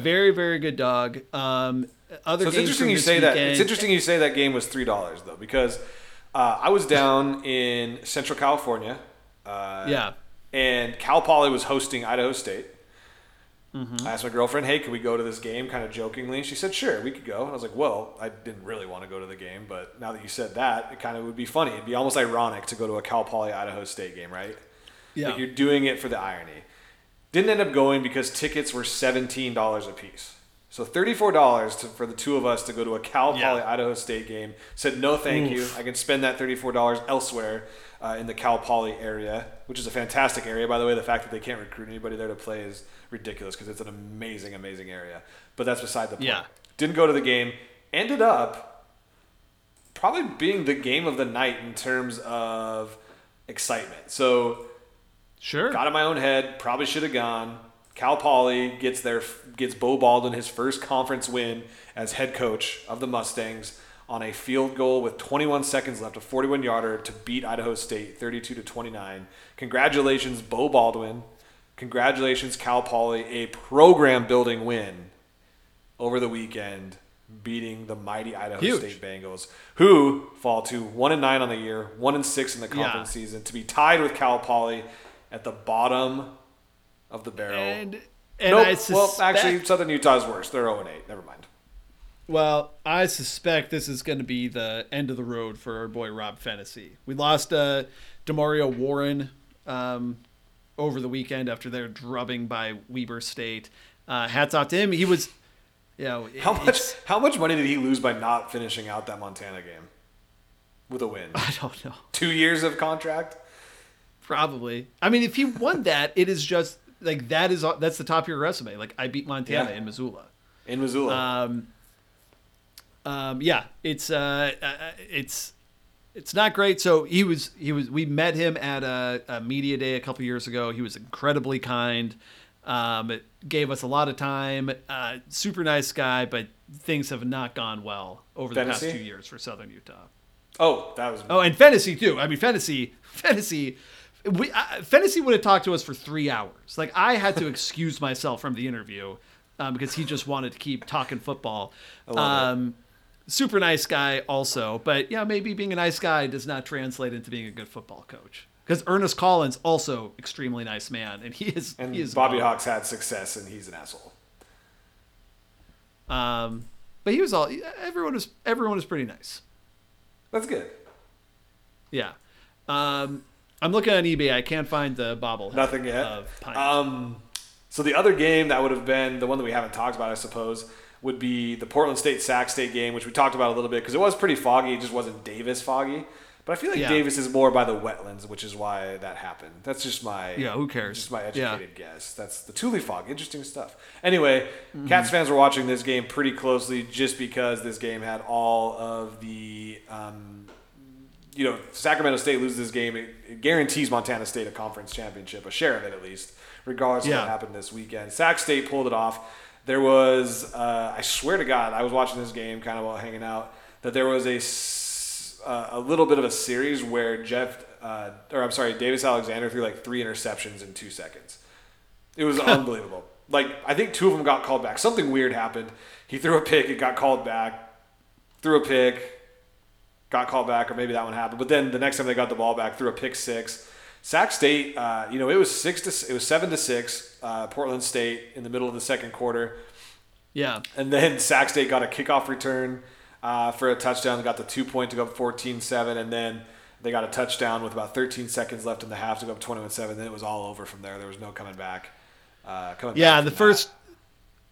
Very very good dog. Um, other So it's interesting you say that. It's interesting you say that game was three dollars though, because uh, I was down in Central California. Uh, Yeah. And Cal Poly was hosting Idaho State. Mm-hmm. I asked my girlfriend, "Hey, can we go to this game?" Kind of jokingly. She said, "Sure, we could go." And I was like, "Well, I didn't really want to go to the game, but now that you said that, it kind of would be funny. It'd be almost ironic to go to a Cal Poly Idaho State game, right? Yeah. Like you're doing it for the irony. Didn't end up going because tickets were seventeen dollars a piece. So thirty-four dollars for the two of us to go to a Cal Poly Yeah. Idaho State game. Said no, thank you. I can spend that thirty-four dollars elsewhere uh, in the Cal Poly area, which is a fantastic area, by the way. The fact that they can't recruit anybody there to play is ridiculous because it's an amazing, amazing area. But that's beside the point. Yeah. Didn't go to the game. Ended up probably being the game of the night in terms of excitement. So sure. got in my own head. Probably should have gone. Cal Poly gets their gets Bo Baldwin his first conference win as head coach of the Mustangs on a field goal with 21 seconds left, a 41 yarder to beat Idaho State 32 to 29. Congratulations, Bo Baldwin. Congratulations, Cal Poly, a program building win over the weekend, beating the mighty Idaho Huge. State Bengals, who fall to one and nine on the year, one and six in the Yeah. conference season, to be tied with Cal Poly at the bottom of the barrel. and and nope. I well, actually, Southern Utah's worse. They're 0 and 8. Never mind. Well, I suspect this is going to be the end of the road for our boy Rob Phenicie. We lost uh, Demario Warren um, over the weekend after their drubbing by Weber State. Uh, hats off to him. He was, you know, How much? How much money did he lose by not finishing out that Montana game with a win? I don't know. Two years of contract. Probably. I mean, if he won that, it is just like that is that's the top of your resume. Like I beat Montana Yeah. in Missoula. In Missoula. Um, um, yeah, it's uh, uh, it's it's not great. So he was he was we met him at a, a media day a couple years ago. He was incredibly kind. Um, it gave us a lot of time. Uh, super nice guy, but things have not gone well over the past two years for Southern Utah. oh, that was. Oh, and Phenicie too. I mean, Phenicie, Phenicie. We uh, Phenicie would have talked to us for three hours. Like I had to excuse myself from the interview um, because he just wanted to keep talking football. Um, super nice guy, also, but yeah, maybe being a nice guy does not translate into being a good football coach. Because Earnest Collins, also extremely nice man, and he is and he is Bobby gone. Hauck's had success, and he's an asshole. Um, but he was all everyone was everyone was pretty nice. That's good. Yeah. Um, I'm looking on eBay. I can't find the bobblehead. Nothing yet. Um, So the other game that would have been the one that we haven't talked about, I suppose, would be the Portland State Sac State game, which we talked about a little bit because it was pretty foggy. It just wasn't Davis foggy. But I feel like Yeah. Davis is more by the wetlands, which is why that happened. That's just my Yeah, who cares? Just my Yeah. educated guess. That's the Tule fog. Interesting stuff. Anyway, Mm-hmm. Cats fans were watching this game pretty closely just because this game had all of the. Um, you know, Sacramento State loses this game, it, it guarantees Montana State a conference championship, a share of it at least, regardless of what happened this weekend. Sac State pulled it off. There was, uh, I swear to God, I was watching this game kind of while hanging out, that there was a, uh, a little bit of a series where Jeff, uh, or I'm sorry, Davis Alexander threw like three interceptions in two seconds. It was unbelievable. Like, I think two of them got called back. Something weird happened. He threw a pick, it got called back. Threw a pick, got called back, or maybe that one happened. But then the next time they got the ball back, threw a pick six. Sac State, uh, you know, it was six to it was seven to six. Uh, Portland State in the middle of the second quarter, Yeah. and then Sac State got a kickoff return uh, for a touchdown. They got the two point to go up 14-7, and then they got a touchdown with about 13 seconds left in the half to go up 21-7. Then it was all over from there. There was no coming back. Uh, coming Yeah, back the first,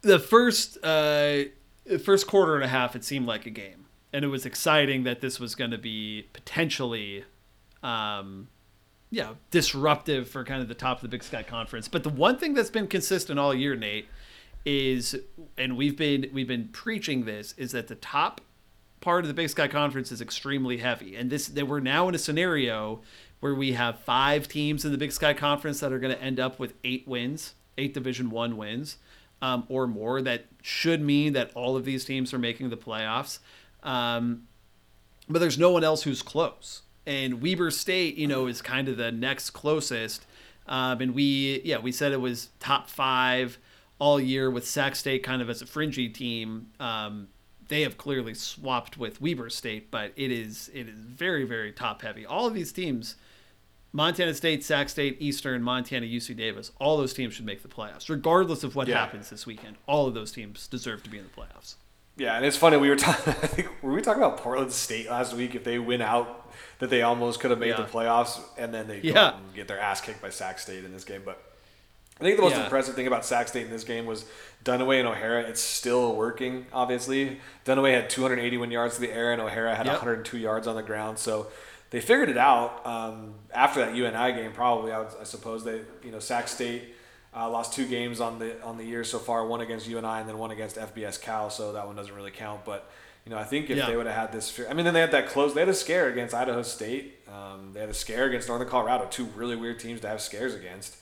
the first, uh, the first quarter and a half, it seemed like a game, and it was exciting that this was going to be potentially, um, yeah, disruptive for kind of the top of the Big Sky Conference. But the one thing that's been consistent all year, Nate, is, and we've been we've been preaching this, is that the top part of the Big Sky Conference is extremely heavy, and this that we're now in a scenario where we have five teams in the Big Sky Conference that are going to end up with eight wins, eight Division One wins, um, or more. That should mean that all of these teams are making the playoffs. Um, but there's no one else who's close. And Weber State, you know, is kind of the next closest. Um, and we, yeah, we said it was top five all year with Sac State kind of as a fringy team. Um, they have clearly swapped with Weber State, but it is it is very very top heavy. All of these teams, Montana State, Sac State, Eastern, Montana, UC Davis, all those teams should make the playoffs, regardless of what Yeah. happens this weekend. All of those teams deserve to be in the playoffs. Yeah, and it's funny. We were talking. I think were we talking about Portland State last week? If they win out, that they almost could have made Yeah. the playoffs, and then they Yeah. get their ass kicked by Sac State in this game. But I think the most Yeah. impressive thing about Sac State in this game was Dunniway and O'Hara. It's still working. Obviously, Dunniway had 281 yards to the air, and O'Hara had Yep. 102 yards on the ground. So they figured it out um, after that UNI game. Probably, I, would, I suppose they, you know, Sac State. Uh, lost two games on the on the year so far. One against UNI and then one against FBS Cal. So that one doesn't really count. But you know, I think if Yeah. they would have had this, I mean, then they had that close. They had a scare against Idaho State. Um, they had a scare against Northern Colorado. Two really weird teams to have scares against.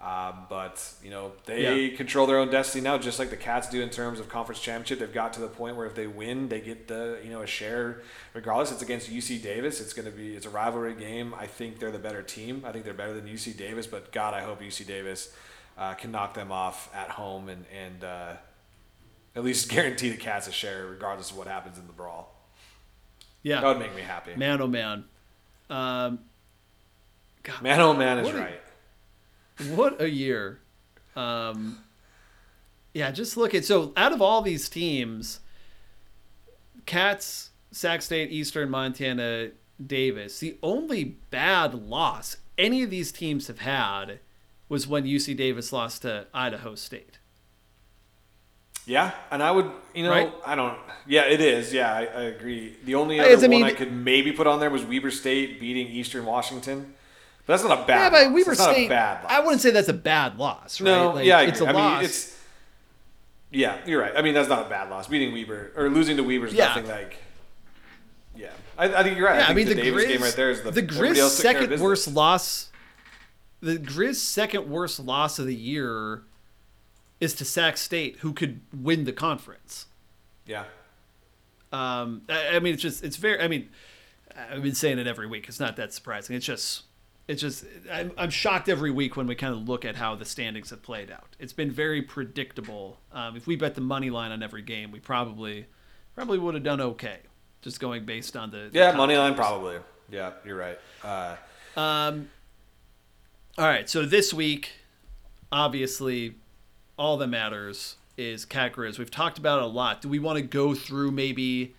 Um, but you know, they Yeah. control their own destiny now, just like the Cats do in terms of conference championship. They've got to the point where if they win, they get the you know a share. Regardless, it's against UC Davis. It's going to be it's a rivalry game. I think they're the better team. I think they're better than UC Davis. But God, I hope UC Davis uh, can knock them off at home and and uh, at least guarantee the Cats a share, regardless of what happens in the brawl. Yeah, That would make me happy. Man, man, oh man. Um, oh man is What a- right. what a year. Um, yeah, just look at so out of all these teams, Cats, Sac State, Eastern, Montana, Davis, the only bad loss any of these teams have had was when UC Davis lost to Idaho State. Yeah, and I would, you know, Right? I don't. Yeah, it is. Yeah, I, I agree. The only I- other I one mean- I could maybe put on there was Weber State beating Eastern Washington, but that's not a bad. Yeah, bad. but loss. Weber It's not State. a bad. Loss. I wouldn't say that's a bad loss, right? No, Like, yeah, I agree. it's a I loss. mean, it's. Yeah, you're right. I mean, that's not a bad loss. Beating Weber or losing to Weber is Yeah. nothing like. Yeah, I, I think you're right. Yeah, I, I, mean the, the, Davis Grizz, game right there is the, the everybody Grizz else took care of second worst loss. The Grizz second worst loss of the year is to Sac State, who could win the conference. Yeah, Um, I, I mean, it's just it's very. I mean, I've been saying it every week. It's not that surprising. It's just. It's just I'm, I'm shocked every week when we kind of look at how the standings have played out. It's been very predictable. Um, if we bet the money line on every game, we probably probably would have done okay. Just going based on the the yeah, money line probably. Yeah, you're right. Uh, Um, all right, so this week, obviously, all that matters is Cat Grizz. We've talked about it a lot. Do we want to go through maybe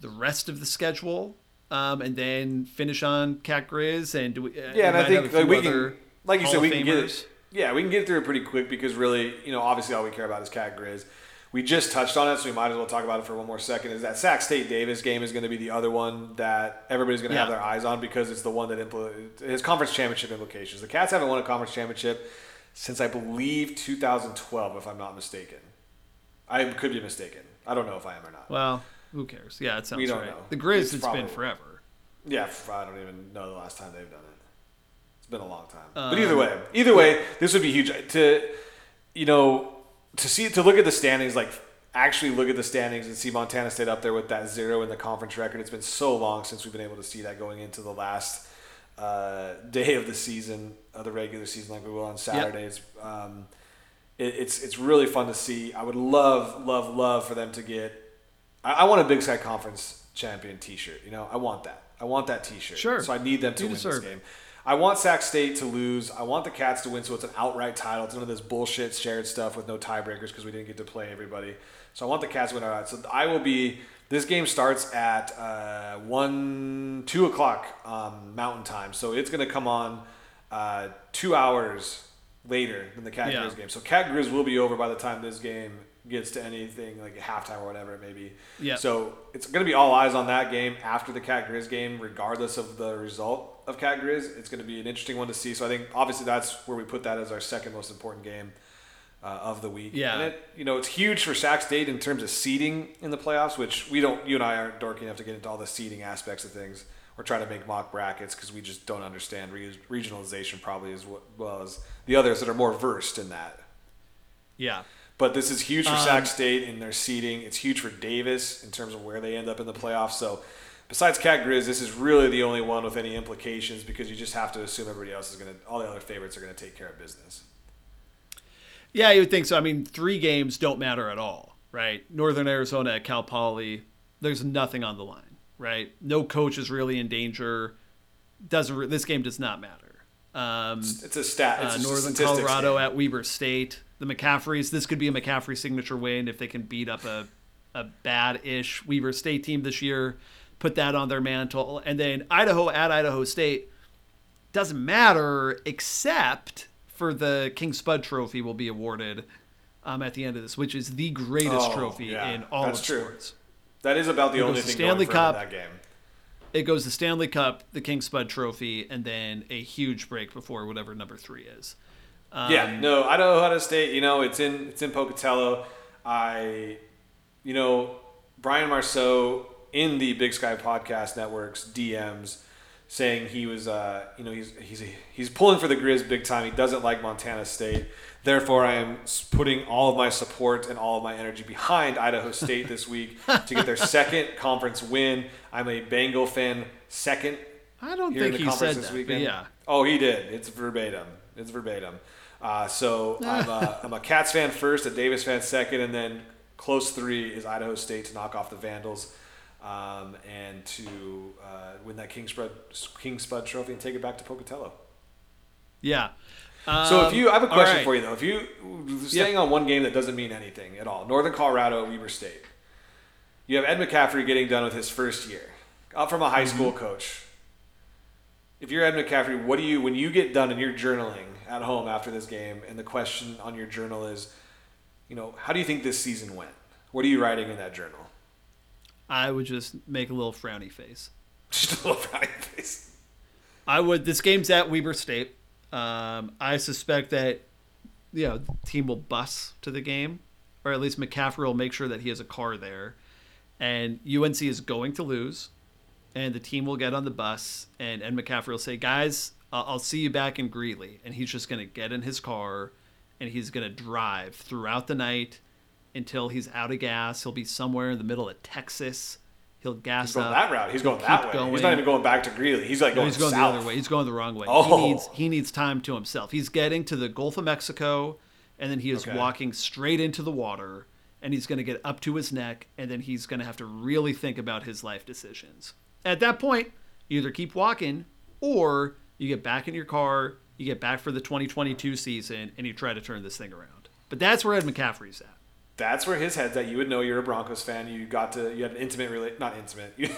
the rest of the schedule um, and then finish on Cat Grizz? And do we? Uh, Yeah, and I think like, we can, like you Hall said, we can get Yeah, we can get through it pretty quick because really, you know, obviously all we care about is Cat Grizz. We just touched on it, so we might as well talk about it for one more second. Is that Sac State Davis game is going to be the other one that everybody's going to have their eyes on because it's the one that impl- has conference championship implications. The Cats haven't won a conference championship since I believe 2012, if I'm not mistaken. I could be mistaken. I don't know if I am or not. Well, who cares? Yeah, it sounds We don't right. know. The Grizz, It's it's probably- been forever. Yeah, I don't even know the last time they've done it. It's been a long time. Um, but either way, either way, this would be huge to, you know, to see to look at the standings, like actually look at the standings and see Montana State up there with that zero in the conference record. It's been so long since we've been able to see that going into the last uh, day of the season of the regular season, like we will on Saturdays. Um, it, it's it's really fun to see. I would love, love, love for them to get. I, I want a Big Sky Conference champion T-shirt. You know, I want that. I want that T-shirt. Sure. So I need them to You win this deserve it. game. I want Sac State to lose. I want the Cats to win, so it's an outright title. It's none of this bullshit shared stuff with no tiebreakers because we didn't get to play everybody. So I want the Cats to win outright. So I will be. This game starts at uh, one, two o'clock um, Mountain Time. So it's going to come on uh, two hours later than the Cat Yeah. Grizz game. So Cat Grizz will be over by the time this game gets to anything like halftime or whatever it may be. Yeah. So it's going to be all eyes on that game after the Cat Grizz game, regardless of the result of Cat Grizz. It's going to be an interesting one to see. So I think obviously that's where we put that as our second most important game uh, of the week. Yeah. And it, you know, it's huge for Sac State in terms of seeding in the playoffs, which we don't. You and I aren't dorky enough to get into all the seeding aspects of things. Or try to make mock brackets because we just don't understand re- regionalization probably as well as the others that are more versed in that. Yeah. But this is huge for Um, Sac State in their seeding. It's huge for Davis in terms of where they end up in the playoffs. So, besides Cat Grizz, this is really the only one with any implications because you just have to assume everybody else is going to, all the other favorites are going to take care of business. Yeah, you would think so. I mean, three games don't matter at all, right? Northern Arizona at Cal Poly, there's nothing on the line, right? No coach is really in danger. Doesn't this game does not matter. Um, It's a stat. It's uh, Northern Colorado game. at Weber State. The McCaffreys. This could be a McCaffrey signature win if they can beat up a a bad-ish Weber State team this year. Put that on their mantle, and then Idaho at Idaho State doesn't matter except for the King Spud Trophy will be awarded um, at the end of this, which is the greatest Oh, trophy yeah, in all that's of true. sports. That is about the It only thing Stanley going Cup. that game. It goes the Stanley Cup, the King Spud Trophy, and then a huge break before whatever number three is. Um, yeah, no, Idaho, Idaho State. You know, it's in it's in Pocatello. I, you know, Brian Marceau in the Big Sky Podcast Network's DMs saying he was, uh, you know, he's he's he's pulling for the Grizz big time. He doesn't like Montana State. Therefore, I am putting all of my support and all of my energy behind Idaho State this week to get their second conference win. I'm a Bengal fan. Second I don't here in think the he conference said this that, weekend. yeah. Oh, he did. It's verbatim. It's verbatim. Uh, so I'm a, I'm a Cats fan first, a Davis fan second, and then close three is Idaho State to knock off the Vandals um, and to uh, win that King Spud King Spud Trophy and take it back to Pocatello. Yeah. So if Um, you, I have a question right. for you though. If you staying on one game that doesn't mean anything at all, Northern Colorado, Weber State. You have Ed McCaffrey getting done with his first year, up from a high Mm-hmm. school coach. If you're Ed McCaffrey, what do you when you get done and you're journaling at home after this game, and the question on your journal is, you know, how do you think this season went? What are you writing in that journal? I would just make a little frowny face. Just a little frowny face. I would. This game's at Weber State. Um, I suspect that you know the team will bus to the game, or at least McCaffrey will make sure that he has a car there, and UNC is going to lose, and the team will get on the bus, and Ed McCaffrey will say, "Guys, I'll see you back in Greeley," and he's just going to get in his car, and he's going to drive throughout the night until he's out of gas. He'll be somewhere in the middle of Texas. He'll gas He's going up. that route. He's going that way. keep He's not even going back to Greeley. He's like no, going, he's going south. the other way. He's going the wrong way. Oh. He needs he needs time to himself. He's getting to the Gulf of Mexico, and then he is Okay. walking straight into the water, and he's going to get up to his neck, and then he's going to have to really think about his life decisions. At that point, you either keep walking, or you get back in your car, you get back for the 2022 season, and you try to turn this thing around. But that's where Ed McCaffrey's at. That's where his head's at. You would know you're a Broncos fan. You got to you had an intimate relate, not intimate. You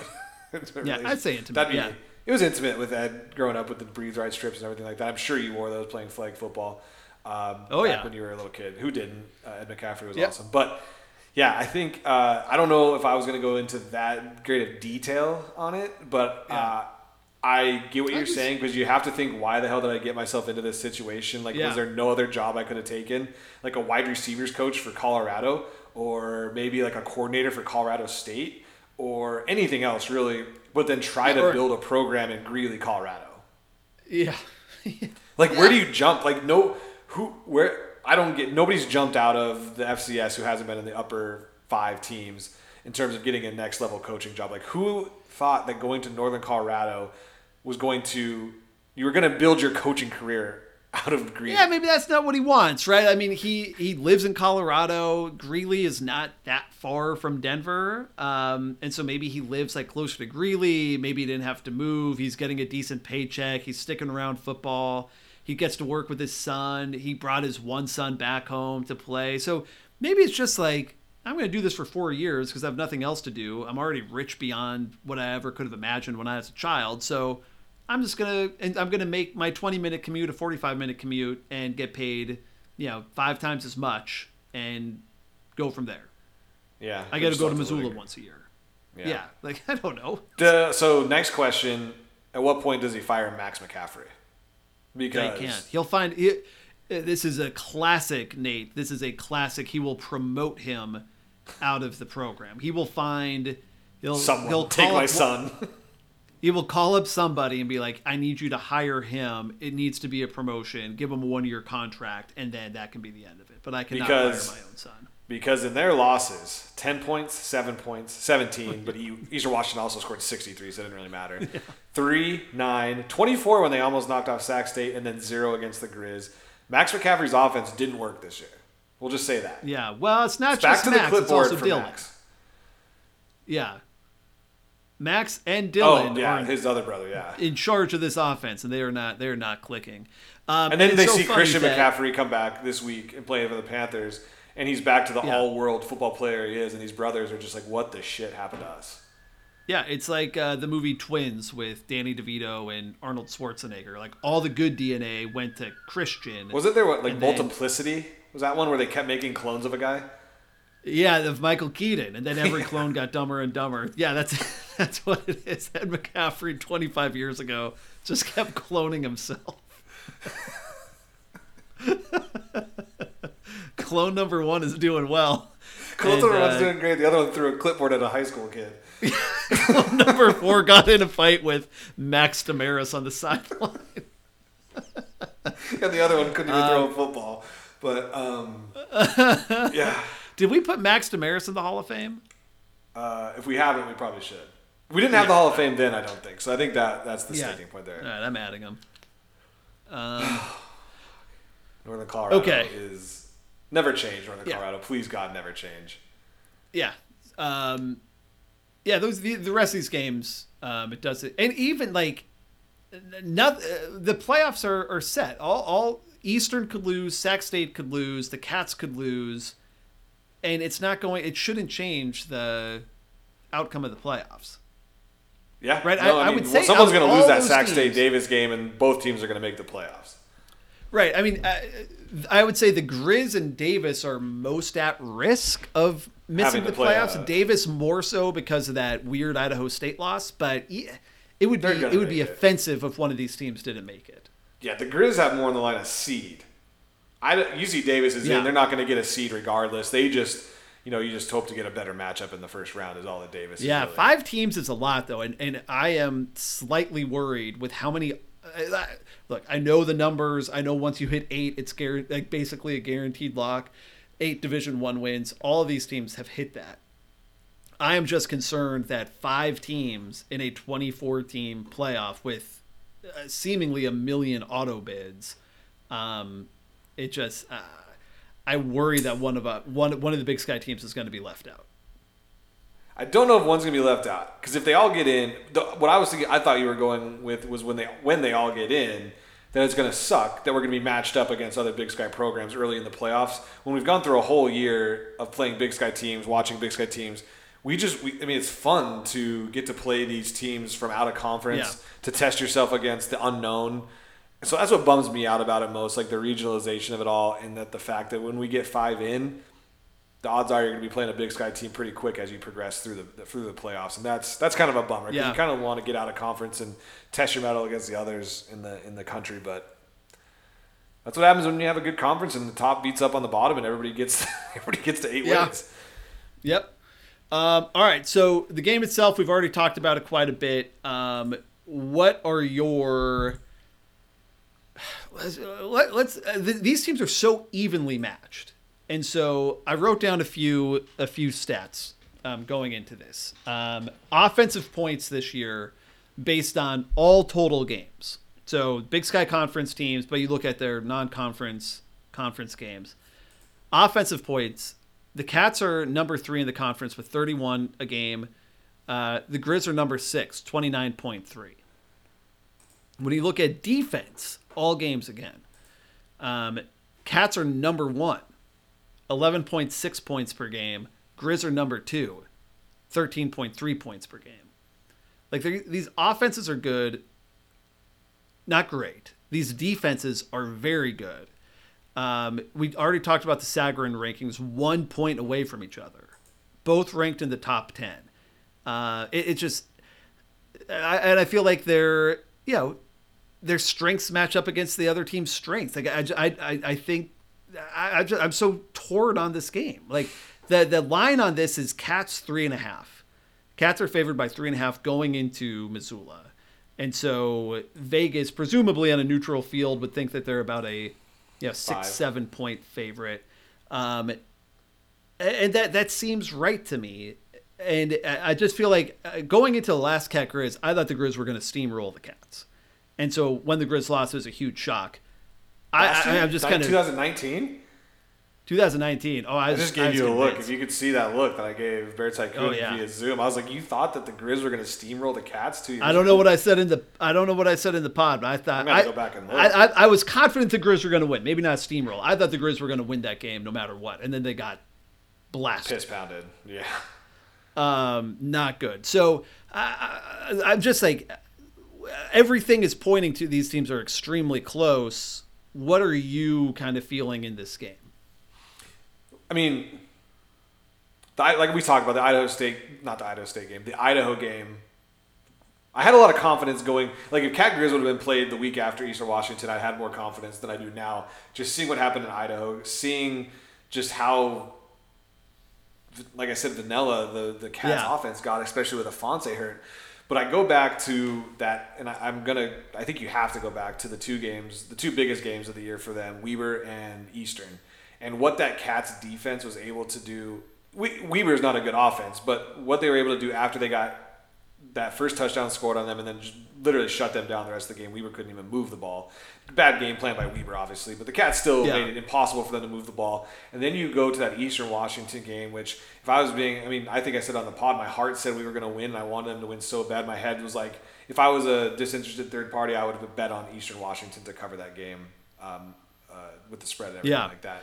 intimate Yeah, I'd say intimate, That'd be, yeah. It was intimate with Ed growing up with the breathe right strips and everything like that. I'm sure you wore those playing flag football. Um, Oh, yeah. when you were a little kid. Who didn't? Uh, Ed McCaffrey was Yep. awesome. But yeah, I think uh, I don't know if I was going to go into that great of detail on it, but uh, I get what you're just- saying because you have to think, why the hell did I get myself into this situation? Like, Yeah. was there no other job I could have taken, like a wide receivers coach for Colorado, or maybe like a coordinator for Colorado State, or anything else really? But then try to or- build a program in Greeley, Colorado. Yeah. Like, where do you jump? Like, no, who, where? I don't get. Nobody's jumped out of the FCS who hasn't been in the upper five teams in terms of getting a next level coaching job. Like, who thought that going to Northern Colorado was going to? You were going to build your coaching career out of Greeley. Yeah, maybe that's not what he wants, right? I mean, he he lives in Colorado. Greeley is not that far from Denver, um, and so maybe he lives like closer to Greeley. Maybe he didn't have to move. He's getting a decent paycheck. He's sticking around football. He gets to work with his son. He brought his one son back home to play. So maybe it's just like I'm going to do this for four years because I have nothing else to do. I'm already rich beyond what I ever could have imagined when I was a child. So I'm just gonna I'm gonna make my 20 minute commute a 45 minute commute and get paid, you know, five times as much and go from there. yeah. I got to go to Missoula once a year. Yeah. like I don't know. The, so next question: At what point does he fire Max McCaffrey? He Because can't. He'll find it. Uh, this is a classic, Nate. This is a classic. He will promote him out of the program. He will find. He'll someone he'll take my son. He will call up somebody and be like, "I need you to hire him. It needs to be a promotion. Give him a one year contract, and then that can be the end of it. But I cannot Because- hire my own son." because in their losses, 10 points, 7 points, 17, but he, Eastern Washington also scored 63, so it didn't really matter. 3, 9, 24 when they almost knocked off Sac State, and then 0 against the Grizz. Max McCaffrey's offense didn't work this year. We'll just say that. Yeah. Well, it's not It's back just to the Max. It's clipboard also for Dylan. Max. Yeah. Max and Dylan Oh, yeah, his other brother, yeah. in charge of this offense, and they are not. They are not clicking. Um, And then it's they so see Christian that- McCaffrey come back this week and play for the Panthers, and he's back to the Yeah. all-world football player he is, and these brothers are just like, what the shit happened to us? Yeah, it's like uh, the movie Twins with Danny DeVito and Arnold Schwarzenegger. Like all the good DNA went to Christian. Was it there what like And then- multiplicity? Was that one where they kept making clones of a guy? Yeah, of Michael Keaton, and then every clone got dumber and dumber. Yeah, that's that's what it is. Ed McCaffrey, 25 years ago, just kept cloning himself. Clone number one is doing well. Clone number one's uh, doing great. The other one threw a clipboard at a high school kid. Clone number four got in a fight with Max Damaris on the sideline. And the other one couldn't even throw a football. But um, yeah, Did we put Max Damaris in the Hall of Fame? uh, if we haven't, we probably should. We didn't have the Hall of Fame then, I don't think. So I think that that's the sticking point there. All right, I'm adding him. Northern Colorado Okay. is never change. Northern Yeah. Colorado, please God, never change. Yeah. Um, yeah, those the, the rest of these games, um, it does it, and even like, not, uh, the playoffs are, are set. All all Eastern could lose, Sac State could lose, the Cats could lose, and it's not going. It shouldn't change the outcome of the playoffs. Yeah, Right, No, I- I, I mean, would say someone's going to lose that Sac State Davis game, and both teams are going to make the playoffs. Right. I mean, uh, I would say the Grizz and Davis are most at risk of missing the play, playoffs. uh, Davis more so because of that weird Idaho State loss, but it would be They're it would be it. offensive if one of these teams didn't make it. Yeah, the Grizz have more on the line of seed. I UC Davis is Yeah. in. They're not going to get a seed regardless. They just, you know, you just hope to get a better matchup in the first round. Is all that Davis. is Yeah, really. five teams is a lot though, and and I am slightly worried with how many. uh, I- Look, I know the numbers. I know once you hit eight, it's guar- like basically a guaranteed lock. Eight Division One wins. All of these teams have hit that. I am just concerned that five teams in a 24 team playoff with uh, seemingly a million auto bids, um, it just uh, I worry that one of uh, one one of the Big Sky teams is going to be left out. I don't know if one's going to be left out because if they all get in, the, what I was thinking, I thought you were going with was when they when they all get in, then it's going to suck that we're going to be matched up against other Big Sky programs early in the playoffs. When we've gone through a whole year of playing Big Sky teams, watching Big Sky teams, we just, we, I mean, it's fun to get to play these teams from out of conference Yeah. to test yourself against the unknown. So that's what bums me out about it most, like the regionalization of it all, and that the fact that when we get five in, the odds are you're going to be playing a Big Sky team pretty quick as you progress through the through the playoffs, and that's that's kind of a bummer Yeah. you kind of want to get out of conference and test your metal against the others in the in the country, but that's what happens when you have a good conference and the top beats up on the bottom and everybody gets everybody gets to eight Yeah. wins. Yep. Um, all right. So the game itself, we've already talked about it quite a bit. Um, what are your let's, let, let's uh, th- these teams are so evenly matched, and so I wrote down a few a few stats um, going into this. Um, offensive points this year, based on all total games. So Big Sky Conference teams, but you look at their non-conference conference games. Offensive points, the Cats are number three in the conference with 31 a game. Uh, the Grizz are number six, 29.3. When you look at defense, all games again, um, Cats are number one, 11.6 points per game. Grizz are number two, 13.3 points per game. Like these offenses are good, not great. These defenses are very good. Um, we already talked about the Sagarin rankings, one point away from each other, both ranked in the top ten. Uh, it, it just, I, and I feel like they're, you know, their strengths match up against the other team's strengths. Like I, I, I, I think, I, I I'm so torn on this game. Like the the line on this is Cats three and a half. Cats are favored by three and a half going into Missoula. And so Vegas, presumably on a neutral field, would think that they're about a you know, six, Five. seven point favorite. Um, and that that seems right to me. And I I just feel like uh, going into the last Cat Grizz, I thought the Grizz were going to steamroll the Cats. And so when the Grizz lost, it was a huge shock. I, I, I'm just kind of 2019. 2019. Oh, I, I just gave was you a look. If you could see that look that I gave Bear Tycoon Oh, yeah. via Zoom, I was like, you thought that the Grizz were going to steamroll the Cats years I don't know what I said in the I don't know what I said in the pod, but I thought I'm I, go back and look. I, I, I was confident the Grizz were going to win. Maybe not steamroll. I thought the Grizz were going to win that game no matter what, and then they got blasted. Piss pounded. Yeah. Um, not good. So I, I, I'm just like everything is pointing to these teams are extremely close. What are you kind of feeling in this game? I mean, the, like we talked about the Idaho State, not the Idaho State game, the Idaho game. I had a lot of confidence going. Like if Cat Grizz would have been played the week after Eastern Washington, I had more confidence than I do now. Just seeing what happened in Idaho, seeing just how, like I said, vanilla the the Cats Yeah. offense got, especially with Ifanse hurt. But I go back to that, and I, I'm gonna. I think you have to go back to the two games, the two biggest games of the year for them, Weber and Eastern, and what that Cats defense was able to do. We, Weber is not a good offense, but what they were able to do after they got that first touchdown scored on them, and then just literally shut them down the rest of the game. Weber couldn't even move the ball. Bad game plan by Weber, obviously, but the Cats still Yeah. made it impossible for them to move the ball. And then you go to that Eastern Washington game, which if I was being, I mean, I think I said on the pod, my heart said we were going to win, and I wanted them to win so bad. My head was like, if I was a disinterested third party, I would have bet on Eastern Washington to cover that game um, uh, with the spread and everything Yeah. like that.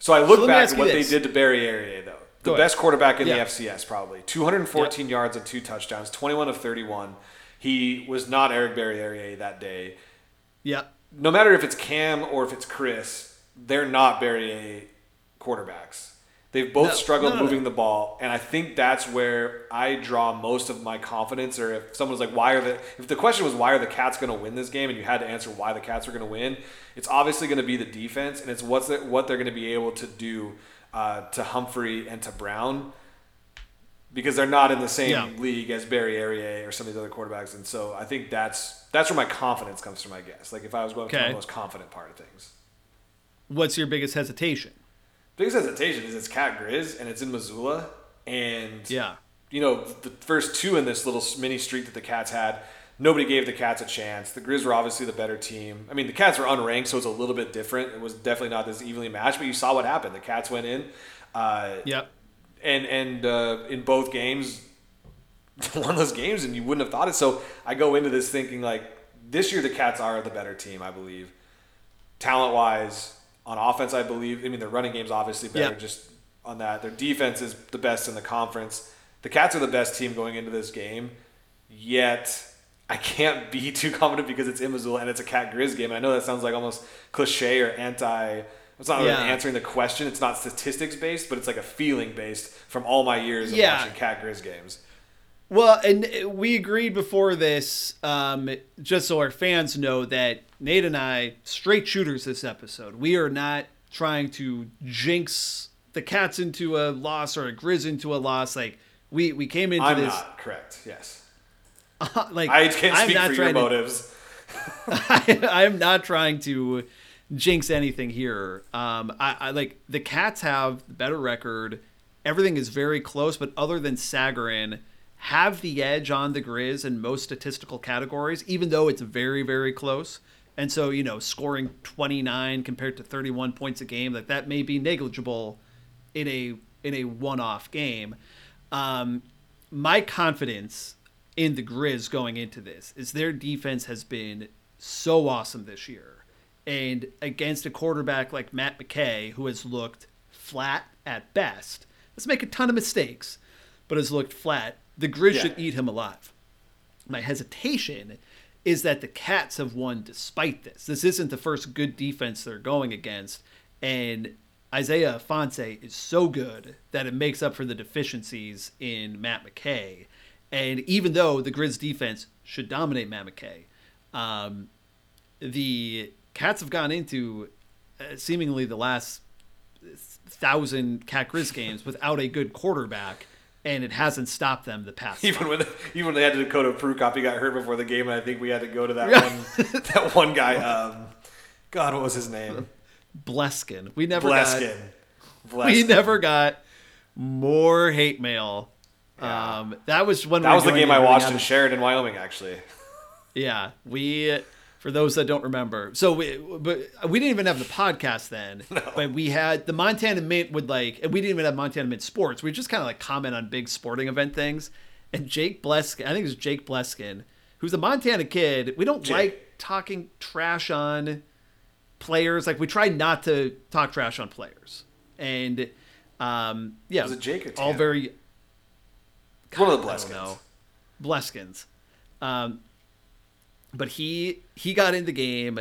So I look me back at what this. they did to Barriere, though. The Go ahead. best quarterback in Yeah. the FCS, probably 214 yards and two touchdowns, 21 of 31. He was not Eric Barriere that day. Yeah, No matter if it's Cam or if it's Chris, they're not Barriere quarterbacks. They've both No, struggled no, no, moving the ball, and I think that's where I draw most of my confidence. Or if someone's like, "Why are the?" If the question was, "Why are the Cats going to win this game?" and you had to answer why the Cats are going to win, it's obviously going to be the defense, and it's what's the, what they're going to be able to do uh, to Humphrey and to Brown because they're not in the same Yeah. league as Barriere or some of these other quarterbacks, and so I think that's that's where my confidence comes from. I guess, like if I was going for Okay. the most confident part of things. what's your biggest hesitation? Biggest hesitation is it's Cat Grizz and it's in Missoula, and Yeah, you know the first two in this little mini streak that the Cats had, nobody gave the Cats a chance. The Grizz were obviously the better team. I mean, the Cats were unranked, so it's a little bit different. It was definitely not as evenly matched, but you saw what happened. The Cats went in, uh, yep. and and uh, in both games, won those games, and you wouldn't have thought it. So I go into this thinking like this year the Cats are the better team, I believe, talent wise. On offense, I believe. I mean, their running game's obviously better. Yeah. Just on that, their defense is the best in the conference. The Cats are the best team going into this game. Yet, I can't be too confident because it's in Missoula and it's a Cat Grizz game. And I know that sounds like almost cliche or anti. It's not really answering the question. It's not statistics based, but it's like a feeling based from all my years of Yeah. watching Cat Grizz games. Well, and we agreed before this, um, just so our fans know that Nate and I straight shooters this episode. We are not trying to jinx the Cats into a loss or a Grizz into a loss. Like we we came into I'm this not correct. Yes, like I can't I'm speak not for your trying to- motives. I am not trying to jinx anything here. Um, I, I like the Cats have the better record. Everything is very close, but other than Sagarin, have the edge on the Grizz in most statistical categories, even though it's very, very close. And so, you know, scoring 29 compared to 31 points a game, like that may be negligible in a in a one-off game. Um, my confidence in the Grizz going into this is their defense has been so awesome this year. And against a quarterback like Matt McKay, who has looked flat at best, let's make a ton of mistakes, but has looked flat, the Grizz Yeah. should eat him alive. My hesitation is that the Cats have won despite this. This isn't the first good defense they're going against. And Isaiah Ifanse is so good that it makes up for the deficiencies in Matt McKay. And even though the Grizz defense should dominate McKay, um, the Cats have gone into uh, seemingly the last thousand Cat Grizz games without a good quarterback, and it hasn't stopped them the past. Even when even when they had Dakota Prukop, he got hurt before the game, and I think we had to go to that one that one guy. Um, God, what was his name? Bleskin. We never Bleskin. got we never got more hate mail. Um, that was when That was the game I watched in Sheridan, Wyoming. Actually, Yeah, we for those that don't remember. So we but we didn't even have the podcast then. But we had the Montana Mint would like and we didn't even have Montana Mint sports. We just kind of like comment on big sporting event things. And Jake Bleskin, I think it was Jake Bleskin, who's a Montana kid. We don't Jake. like talking trash on players. Like we try not to talk trash on players. And um yeah, Was it Jake or all Tanner? Very one of the Bleskins. Bleskins. Um, but he he got in the game.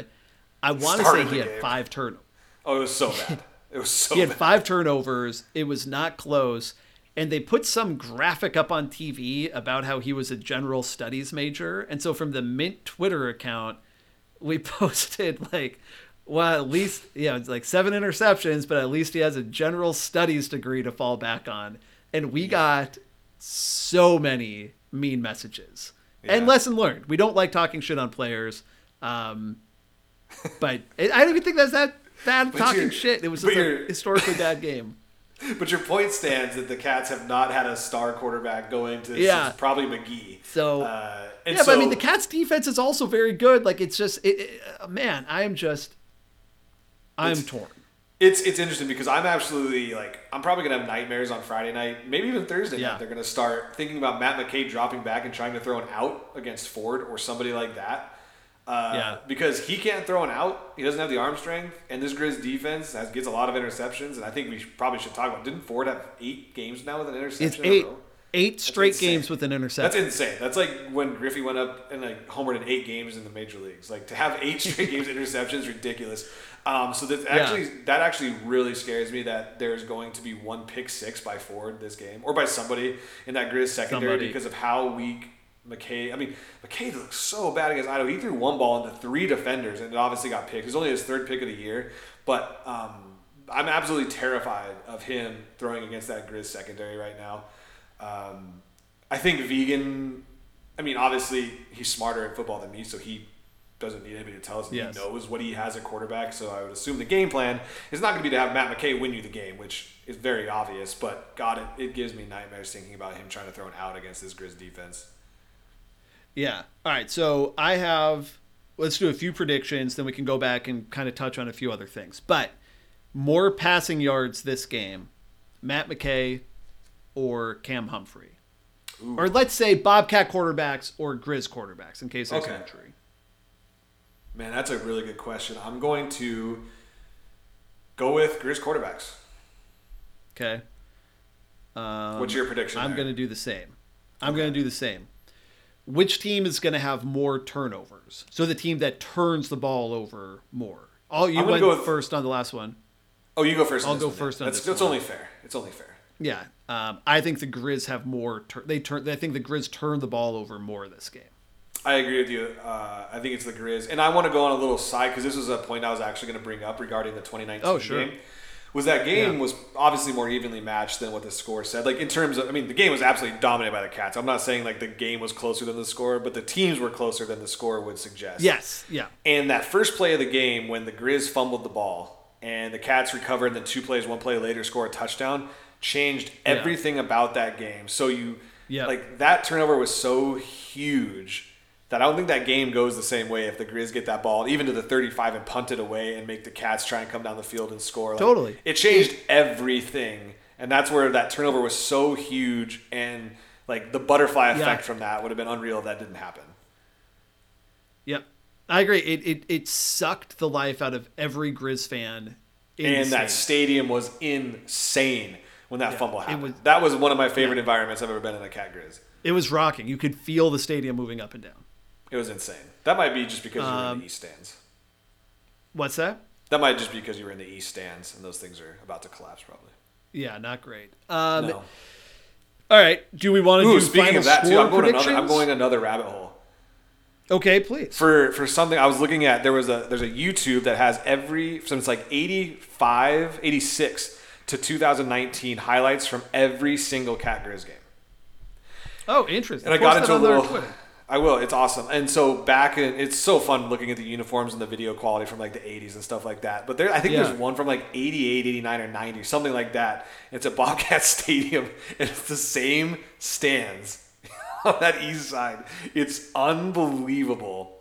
I want to say he had game. five turnovers. Oh, it was so bad. It was so He had bad. five turnovers. It was not close. And they put some graphic up on TV about how he was a general studies major. And so from the Mint Twitter account, we posted like, well, at least, yeah, it's like seven interceptions, but at least he has a general studies degree to fall back on. And we got so many mean messages. And lesson learned. We don't like talking shit on players. Um, but I don't even think that's that bad But talking shit. It was just a historically bad game. But your point stands that the Cats have not had a star quarterback going to Yeah. since probably McGhee. So- uh, and yeah, so, but I mean, the Cats' defense is also very good. Like, it's just, it, it, uh, man, I am just, I'm torn. It's it's interesting because I'm absolutely like I'm probably gonna have nightmares on Friday night, maybe even Thursday Yeah. night. They're gonna start thinking about Matt McKay dropping back and trying to throw an out against Ford or somebody like that. Uh, Yeah. Because he can't throw an out. He doesn't have the arm strength, and this Grizz defense has, gets a lot of interceptions. And I think we should, probably should talk about. Didn't Ford have eight games now with an interception? It's eight? Eight straight insane. games with an interception. That's insane. That's like when Griffey went up and like homered in eight games in the major leagues. Like to have eight straight games interceptions ridiculous. Um, so that actually that actually really scares me that there's going to be one pick six by Ford this game or by somebody in that Grizz secondary Somebody. because of how weak McKay. I mean, McKay looks so bad against Idaho. He threw one ball into three defenders and it obviously got picked. It was only his third pick of the year, but um, I'm absolutely terrified of him throwing against that Grizz secondary right now. Um, I think Vigen. I mean, obviously he's smarter at football than me, so he doesn't need anybody to tell us. Yes. He knows what he has at quarterback. So I would assume the game plan is not going to be to have Matt McKay win you the game, which is very obvious. But God, it, it gives me nightmares thinking about him trying to throw an out against this Grizz defense. Yeah. All right. So I have, let's do a few predictions, then we can go back and kind of touch on a few other things. But more passing yards this game, Matt McKay or Cam Humphrey? Or let's say Bobcat quarterbacks or Grizz quarterbacks in case there's Okay. an injury. Man, that's a really good question. I'm going to go with Grizz quarterbacks. Okay. Um, What's your prediction? I'm going to do the same. I'm going to do the same. which team is going to have more turnovers? So the team that turns the ball over more. Oh, you went go with- first on the last one. Oh, you go first. on I'll go one, first on That's, this that's only fair. It's only fair. Yeah, um, I think the Grizz have more. Tur- they turn. I think the Grizz turn the ball over more this game. I agree with you. Uh, I think it's the Grizz, and I want to go on a little side because this was a point I was actually going to bring up regarding the 2019 Oh, sure. game. Was that game Yeah. was obviously more evenly matched than what the score said. Like in terms of, I mean, the game was absolutely dominated by the Cats. I'm not saying like the game was closer than the score, but the teams were closer than the score would suggest. Yes. Yeah. And that first play of the game, when the Grizz fumbled the ball and the Cats recovered, and then two plays, one play later, score a touchdown, changed everything about that game. So you, Yeah. like that turnover was so huge that I don't think that game goes the same way if the Grizz get that ball even to the 35 and punt it away and make the Cats try and come down the field and score. Like, Totally. it changed everything, and that's where that turnover was so huge and. Like the butterfly effect Yeah. from that would have been unreal if that didn't happen. Yep. I agree. It, it it sucked the life out of every Grizz fan. in the and that stadium was insane when that fumble happened. was- that was one of my favorite environments I've ever been in a cat grizz. It was rocking. You could feel the stadium moving up and down. It was insane. That might be just because you were in Um, the east stands. What's that? That might just be because you were in the east stands and those things are about to collapse probably. Yeah, not great. Um, no. All right. Do we want to Ooh, do speaking of that too, I'm going another. I'm going another rabbit hole. Okay, please. for for something I was looking at there was a there's a YouTube that has every since like 85 86 to 2019 highlights from every single cat grizz game Oh, interesting. and I got into a little I will it's awesome and so back in it's so fun looking at the uniforms and the video quality from like the 80s and stuff like that but there I think Yeah. there's one from like 88 89 or 90 something like that it's at Bobcat Stadium and it's the same stands on that east side. It's unbelievable.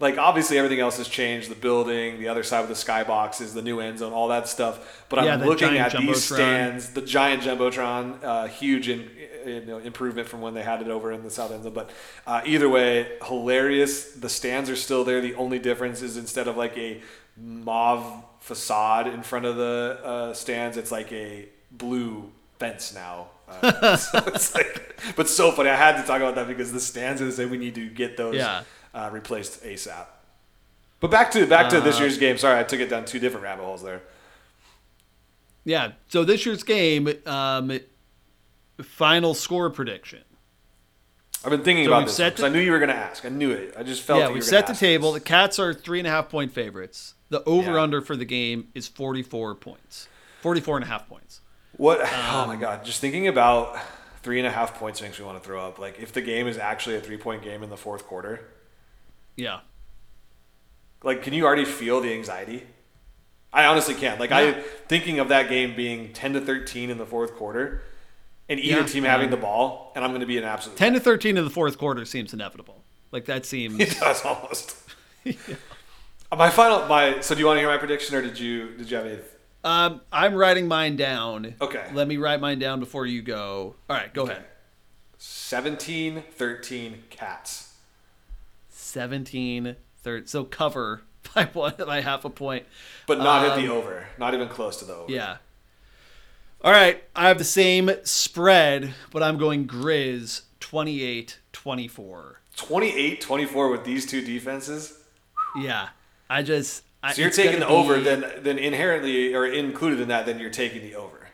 Like obviously everything else has changed. The building, the other side with the skybox is the new end zone, all that stuff. But Yeah, I'm looking at these stands, the giant jumbotron, uh, huge in, you know, improvement from when they had it over in the south end zone. But uh, either way, hilarious. The stands are still there. The only difference is instead of like a mauve facade in front of the uh, stands, it's like a blue fence now. Uh, so it's like, but so funny. I had to talk about that because the stands are the same. We need to get those Yeah. Uh, replaced ASAP. But back to back to this Uh, year's game. Sorry, I took it down two different rabbit holes there. Yeah. So this year's game, um, final score prediction. I've been thinking So about this because I knew you were going to ask. I knew it. I just felt. yeah, you we set the table. The. Cats are three and a half point favorites. The over Yeah. under for the game is 44 points. 44 and a half points. What? Um, oh my god! Just thinking about three and a half points makes me want to throw up. Like if the game is actually a three point game in the fourth quarter, Yeah. like can you already feel the anxiety? I honestly can. Like I Yeah. thinking of that game being ten to thirteen in the fourth quarter, and either Yeah. team having the ball, and I'm going to be an absolute 10 to 13 in the fourth quarter seems inevitable. Like that seems. It does almost. My final, my. So, do you want to hear my prediction, or did you did you have any? um, I'm writing mine down. Okay. Let me write mine down before you go. All right, go ahead. 17, 13 cats. 17, third. So cover by one by half a point. But not at the Um, over. Not even close to the over. Yeah. All right. I have the same spread, but I'm going Grizz 28 24. 28 24 with these two defenses. Yeah. I just. I, So you're taking the gonna over, then then inherently or included in that, then you're taking the over.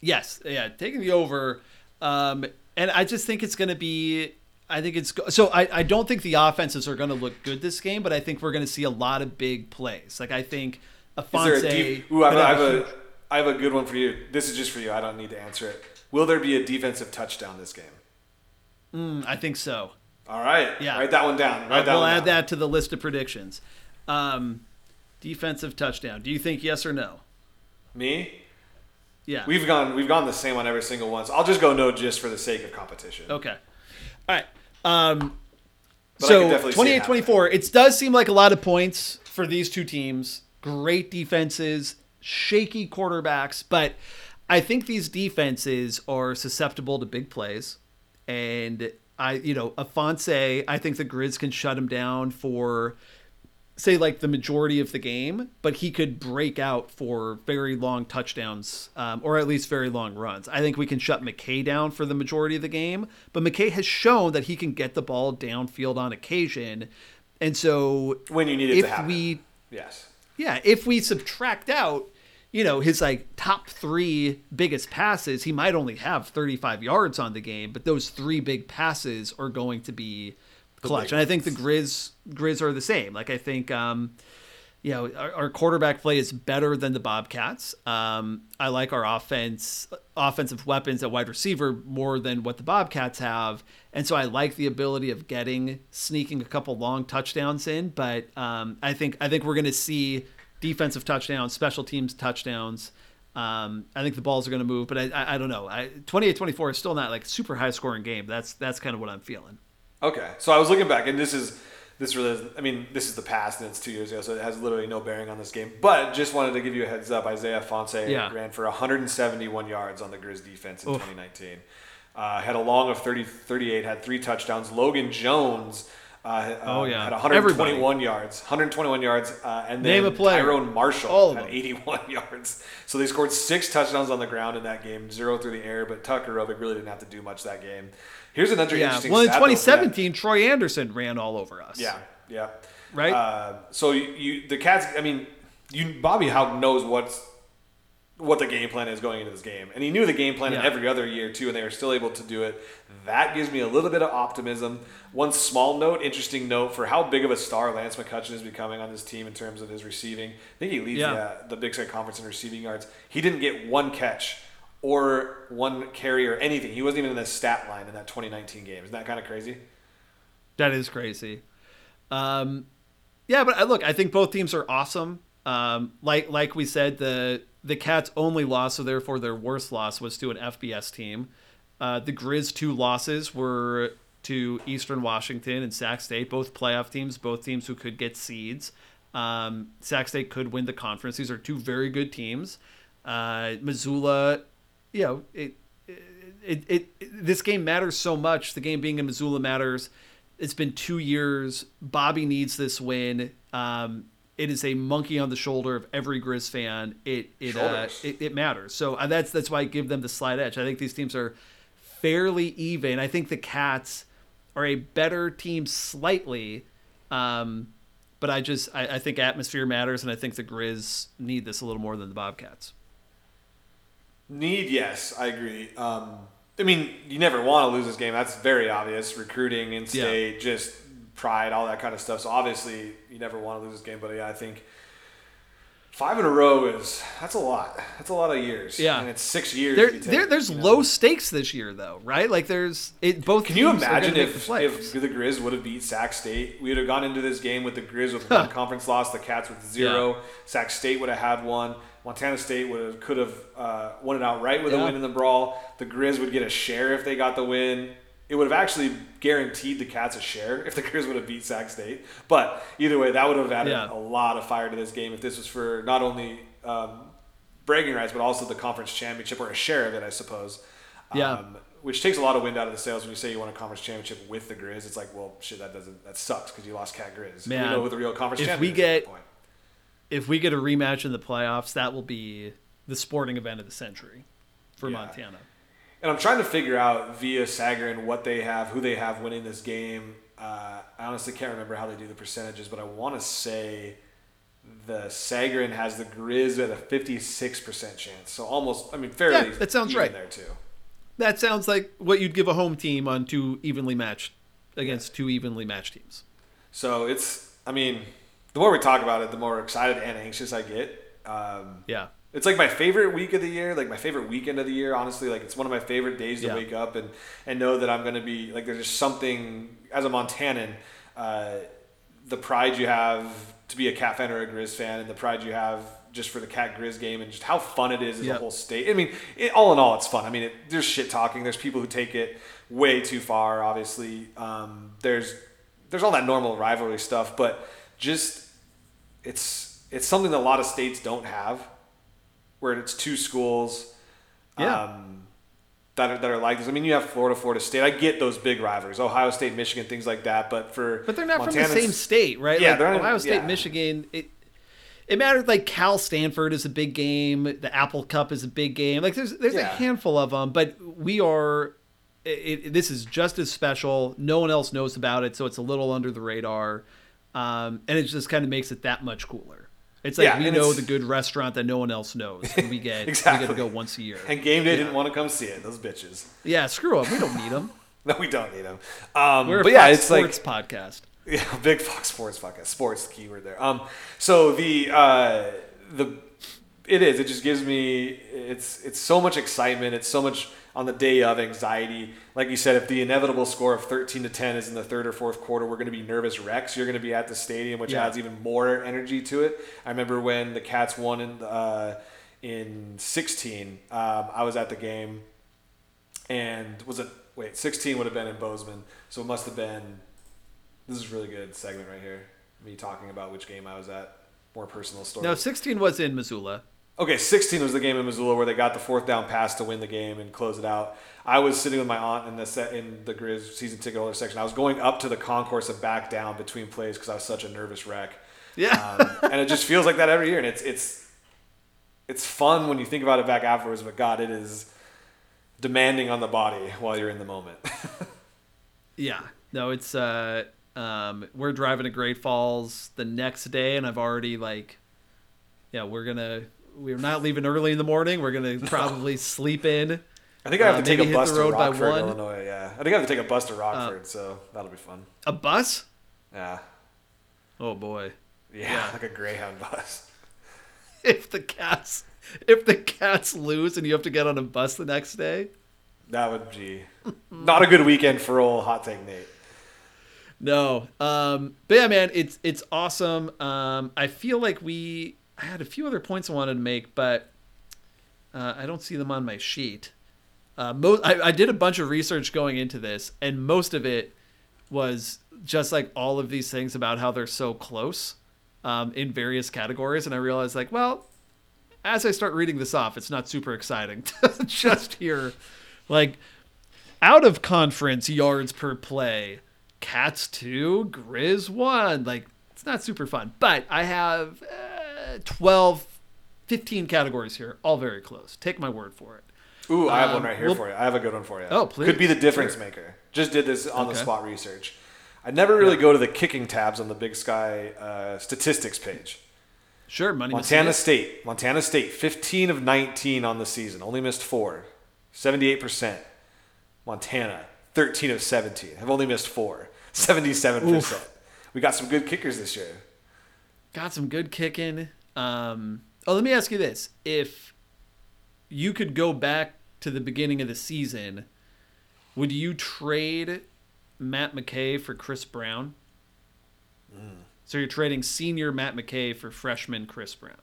Yes. Yeah. Taking the over. Um, and I just think it's going to be. I think it's. So I, I don't think the offenses are going to look good this game, but I think we're going to see a lot of big plays. Like, I think Is there Ifanse. a deep, ooh, I have, a- I have a I have a good one for you. This is just for you. I don't need to answer it. Will there be a defensive touchdown this game? I think so. All right. Yeah. Write that one down. Write that we'll add down. that to the list of predictions. Um, defensive touchdown. Do you think yes or no? Me? Yeah. We've gone we've gone the same on every single one. So I'll just go no just for the sake of competition. okay. All right. Um, But so could definitely see it 28 24. It does seem like a lot of points for these two teams. Great defenses, shaky quarterbacks, but I think these defenses are susceptible to big plays. And I, you know, Ifanse, I think the Grizz can shut him down for say like the majority of the game, but he could break out for very long touchdowns um, or at least very long runs. I think we can shut McKay down for the majority of the game, but McKay has shown that he can get the ball downfield on occasion. And so when you need it if to happen. we yes. yeah, if we subtract out, you know, his like top three biggest passes, he might only have 35 yards on the game, but those three big passes are going to be clutch. And I think the Grizz Grizz are the same. Like I think, um, you know, our, our quarterback play is better than the Bobcats. Um, I like our offense, offensive weapons at wide receiver more than what the Bobcats have, and so I like the ability of getting sneaking a couple long touchdowns in. But um, I think I think we're going to see defensive touchdowns, special teams touchdowns. Um, I think the balls are going to move, but I, I, I don't know. I, 28-24 is still not like super high scoring game. That's that's kind of what I'm feeling. Okay, so I was looking back, and this is this really. I mean, this is the past, and it's two years ago, so it has literally no bearing on this game. But just wanted to give you a heads up. Isaiah Ifanse Yeah. ran for 171 yards on the Grizz defense in 2019. Uh, had a long of 30, 38, had three touchdowns. Logan Jones. Uh, Oh, uh, yeah. had 121 yards, 121 yards, uh, and then Name a player. Tyrone Marshall All had 81 yards. So they scored six touchdowns on the ground in that game, zero through the air. But Tucker Rovig really didn't have to do much that game. Here's another Yeah. interesting. Well, in stat, though, for 2017, Troy Andersen ran all over us. Yeah, yeah. Right? Uh, so you, you, the Cats. I mean, you Bobby Hauck knows what's what the game plan is going into this game, and he knew the game plan in Yeah. every other year too, and they were still able to do it. That gives me a little bit of optimism. One small note, interesting note for how big of a star Lance McCutcheon is becoming on this team in terms of his receiving. I think he leads Yeah. the, uh, the Big Sky Conference in receiving yards. He didn't get one catch or one carry or anything. He wasn't even in the stat line in that 2019 game. Isn't that kind of crazy? That is crazy. Um, yeah, but I, look, I think both teams are awesome. Um, like like we said, the the Cats' only loss, so therefore their worst loss, was to an FBS team. Uh, the Grizz' two losses were to Eastern Washington and Sac State, both playoff teams, both teams who could get seeds. Um, Sac State could win the conference. These are two very good teams. Uh, Missoula, you know, it, it, it, it this game matters so much. The game being in Missoula matters. It's been two years. Bobby needs this win. Um, it is a monkey on the shoulder of every Grizz fan. It it, uh, it it matters. So uh, that's that's why I give them the slight edge. I think these teams are fairly even. I think the Cats are a better team slightly, um, but I just I, I think atmosphere matters, and I think the Grizz need this a little more than the Bobcats. Need, yes, I agree. Um, I mean, you never want to lose this game. That's very obvious. Recruiting, in state, just pride, all that kind of stuff. So obviously, you never want to lose this game. But yeah, I think five in a row is that's a lot. That's a lot of years. Yeah. and it's six years. There, take, there there's you know. low stakes this year, though, right? Like there's it. Both. Can you teams are gonna imagine if, the if the Grizz would have beat Sac State? We would have gone into this game with the Grizz with one conference loss, the Cats with zero. Sac State would have had one. Montana State would have, could have uh, won it outright with a win in the brawl. The Grizz would get a share if they got the win. It would have actually guaranteed the Cats a share if the Grizz would have beat Sac State. But either way, that would have added Yeah. a lot of fire to this game if this was for not only um, bragging rights but also the conference championship or a share of it, I suppose. Yeah. Um, which takes a lot of wind out of the sails when you say you won a conference championship with the Grizz. It's like, well, shit, that doesn't that sucks because you lost Cat Grizz. Man, we know who the real conference if we is at that get- point. If we get a rematch in the playoffs, that will be the sporting event of the century for Yeah. Montana. And I'm trying to figure out via Sagarin what they have, who they have winning this game. Uh, I honestly can't remember how they do the percentages, but I want to say the Sagarin has the Grizz at a 56% chance. So almost, I mean, fairly Yeah, that sounds right. there too. That sounds like what you'd give a home team on two evenly matched against two evenly matched teams. So it's, I mean, the more we talk about it, the more excited and anxious I get. Um, Yeah. It's like my favorite week of the year, like my favorite weekend of the year. Honestly, like it's one of my favorite days to Yeah. wake up and and know that I'm going to be like there's just something as a Montanan, uh, the pride you have to be a Cat fan or a Grizz fan, and the pride you have just for the Cat Grizz game and just how fun it is as Yeah. a whole state. I mean, it, all in all, it's fun. I mean, it, there's shit talking. There's people who take it way too far. Obviously, um, there's there's all that normal rivalry stuff, but just it's it's something that a lot of states don't have, where it's two schools. Yeah. Um, that are, that are like this. I mean, you have Florida, Florida State. I get those big rivalries, Ohio State, Michigan, things like that. But for But they're not Montana's- from the same state, right? Yeah, like, they're not- Ohio State, yeah. Michigan. It it matters. Like Cal Stanford is a big game. The Apple Cup is a big game. Like there's there's a handful of them, but we are. It, it, this is just as special. No one else knows about it, so it's a little under the radar, um, and it just kind of makes it that much cooler. It's like Yeah, we know the good restaurant that no one else knows, and we get Exactly. we get to go once a year. And game day didn't want to come see it. Those bitches. Yeah, screw them. We don't need them. No, we don't need them. Um, We're a but yeah, it's Sports like podcast. Yeah, big Fox Sports podcast. Sports, the keyword there. Um, so the uh, the it is. It just gives me. It's it's so much excitement. It's so much on the day of anxiety. Like you said, if the inevitable score of thirteen to ten is in the third or fourth quarter, we're going to be nervous wrecks. You're going to be at the stadium, which Yeah. adds even more energy to it. I remember when the Cats won in uh, in sixteen. Um, I was at the game and was it wait 16 would have been in bozeman so it must have been this is a really good segment right here me talking about which game i was at more personal story No, 16 was in Missoula. Okay 16 was the game in missoula where they got the fourth down pass to win the game and close it out i was sitting with my aunt in the set in the grizz season ticket holder section i was going up to the concourse and back down between plays because i was such a nervous wreck Yeah. um, and it just feels like that every year and it's it's it's fun when you think about it back afterwards but god it is demanding on the body while you're in the moment Yeah. No, it's uh um we're driving to Great Falls the next day and I've already like yeah, we're going to we're not leaving early in the morning. We're going to probably sleep in. I think I have Uh, to take a bus to Rockford. Illinois. Yeah, I think I have to take a bus to Rockford, so that'll be fun. A bus? Yeah. Oh boy. yeah, like a Greyhound bus. If the cats if the cats lose and you have to get on a bus the next day. That would be not a good weekend for old hot take Nate. No. Um but yeah, man, it's it's awesome. Um I feel like we I had a few other points I wanted to make, but uh, I don't see them on my sheet. Uh, most I, I did a bunch of research going into this, and most of it was just like all of these things about how they're so close um, in various categories, and I realized like, well, as I start reading this off, it's not super exciting to just hear like out of conference yards per play, Cats two, Grizz one. Like it's not super fun, but I have uh, 12, 15 categories here, all very close. Take my word for it. Ooh, I have Um, one right here well- for you. I have a good one for you. Oh, please. Could be the difference Sure. maker. Just did this on the spot research. I never really go to the kicking tabs on the Big Sky uh, statistics page. Sure, money. Montana State. Montana State, 15 of 19 on the season. Only missed four. 78%. Montana, 13 of 17. Have only missed four. 77%. We got some good kickers this year. got some good kicking. Um, oh, let me ask you this: If you could go back to the beginning of the season, would you trade Matt McKay for Chris Brown? So you're trading senior Matt McKay for freshman Chris Brown.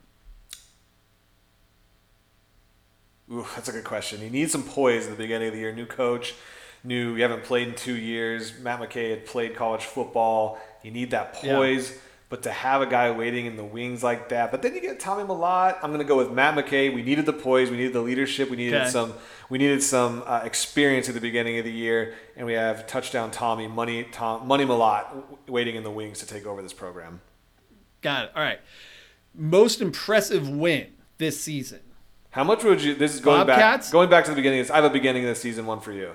Ooh, that's a good question. You need some poise at the beginning of the year. New coach, new. You haven't played in two years. Matt McKay had played college football. You need that poise. But to have a guy waiting in the wings like that, but then you get Tommy Mellott. I'm going to go with Matt McKay. We needed the poise. We needed the leadership. We needed Okay. some. We needed some uh, experience at the beginning of the year, and we have touchdown Tommy, money Tom, money Mellott waiting in the wings to take over this program. Got it. All right. Most impressive win this season. How much would you? This is going Bobcats? back. Going back to the beginning. Of this, I have a beginning of the season one for you.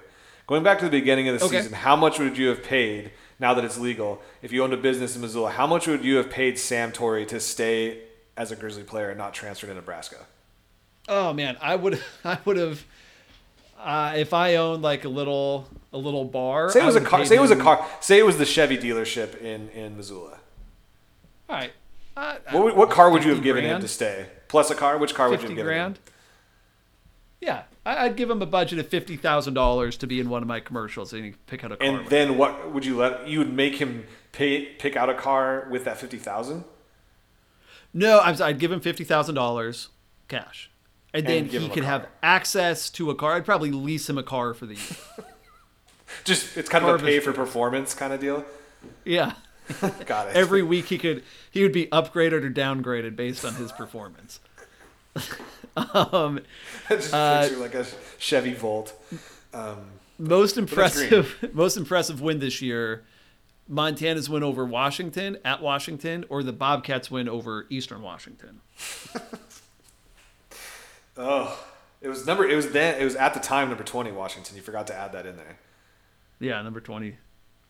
Going back to the beginning of the Okay. season, how much would you have paid now that it's legal? If you owned a business in Missoula, how much would you have paid Samori Toure to stay as a Grizzly player and not transfer to Nebraska? Oh man, I would I would have uh, if I owned like a little a little bar. Say it was a car. Say it was a car. Say it was the Chevy dealership in in Missoula. All right. Uh, What, what car would you have 50 given him to stay? Plus a car. Which car would you fifty have given grand. him? Yeah, I'd give him a budget of fifty thousand dollars to be in one of my commercials, and he could pick out a car. And then what would you let? You would make him pay pick out a car with that fifty thousand. no, I'm, I'd give him fifty thousand dollars cash, and then And give he him could have access to a car. I'd probably lease him a car for the year. Just it's kind Car of a pay for performance kind of deal. yeah. Got it. Every week he could he would be upgraded or downgraded based on his performance. um, Just Uh, picture like a Chevy Volt. Um, most impressive, most impressive win this year. Montana's win over Washington at Washington, or the Bobcats win over Eastern Washington. oh, it was number. It was then. It was at the time number twenty Washington. You forgot to add that in there. Yeah, number twenty,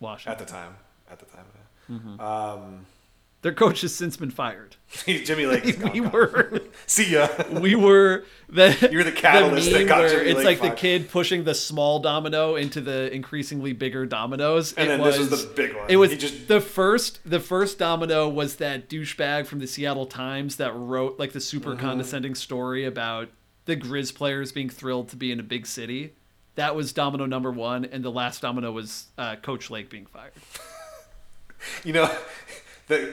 Washington. At the time. At the time. Yeah. Mm-hmm. Um, Their coach has since been fired. Jimmy Lake. is gone, we gone. were See ya. we were the You're the catalyst that got Jimmy it's Lake like the kid pushing the small domino into the increasingly bigger dominoes. And It then this was the big one. It was He just- the first. The first domino was that douchebag from the Seattle Times that wrote like the super Mm-hmm. condescending story about the Grizz players being thrilled to be in a big city. That was domino number one, and the last domino was uh, Coach Lake being fired. You know, the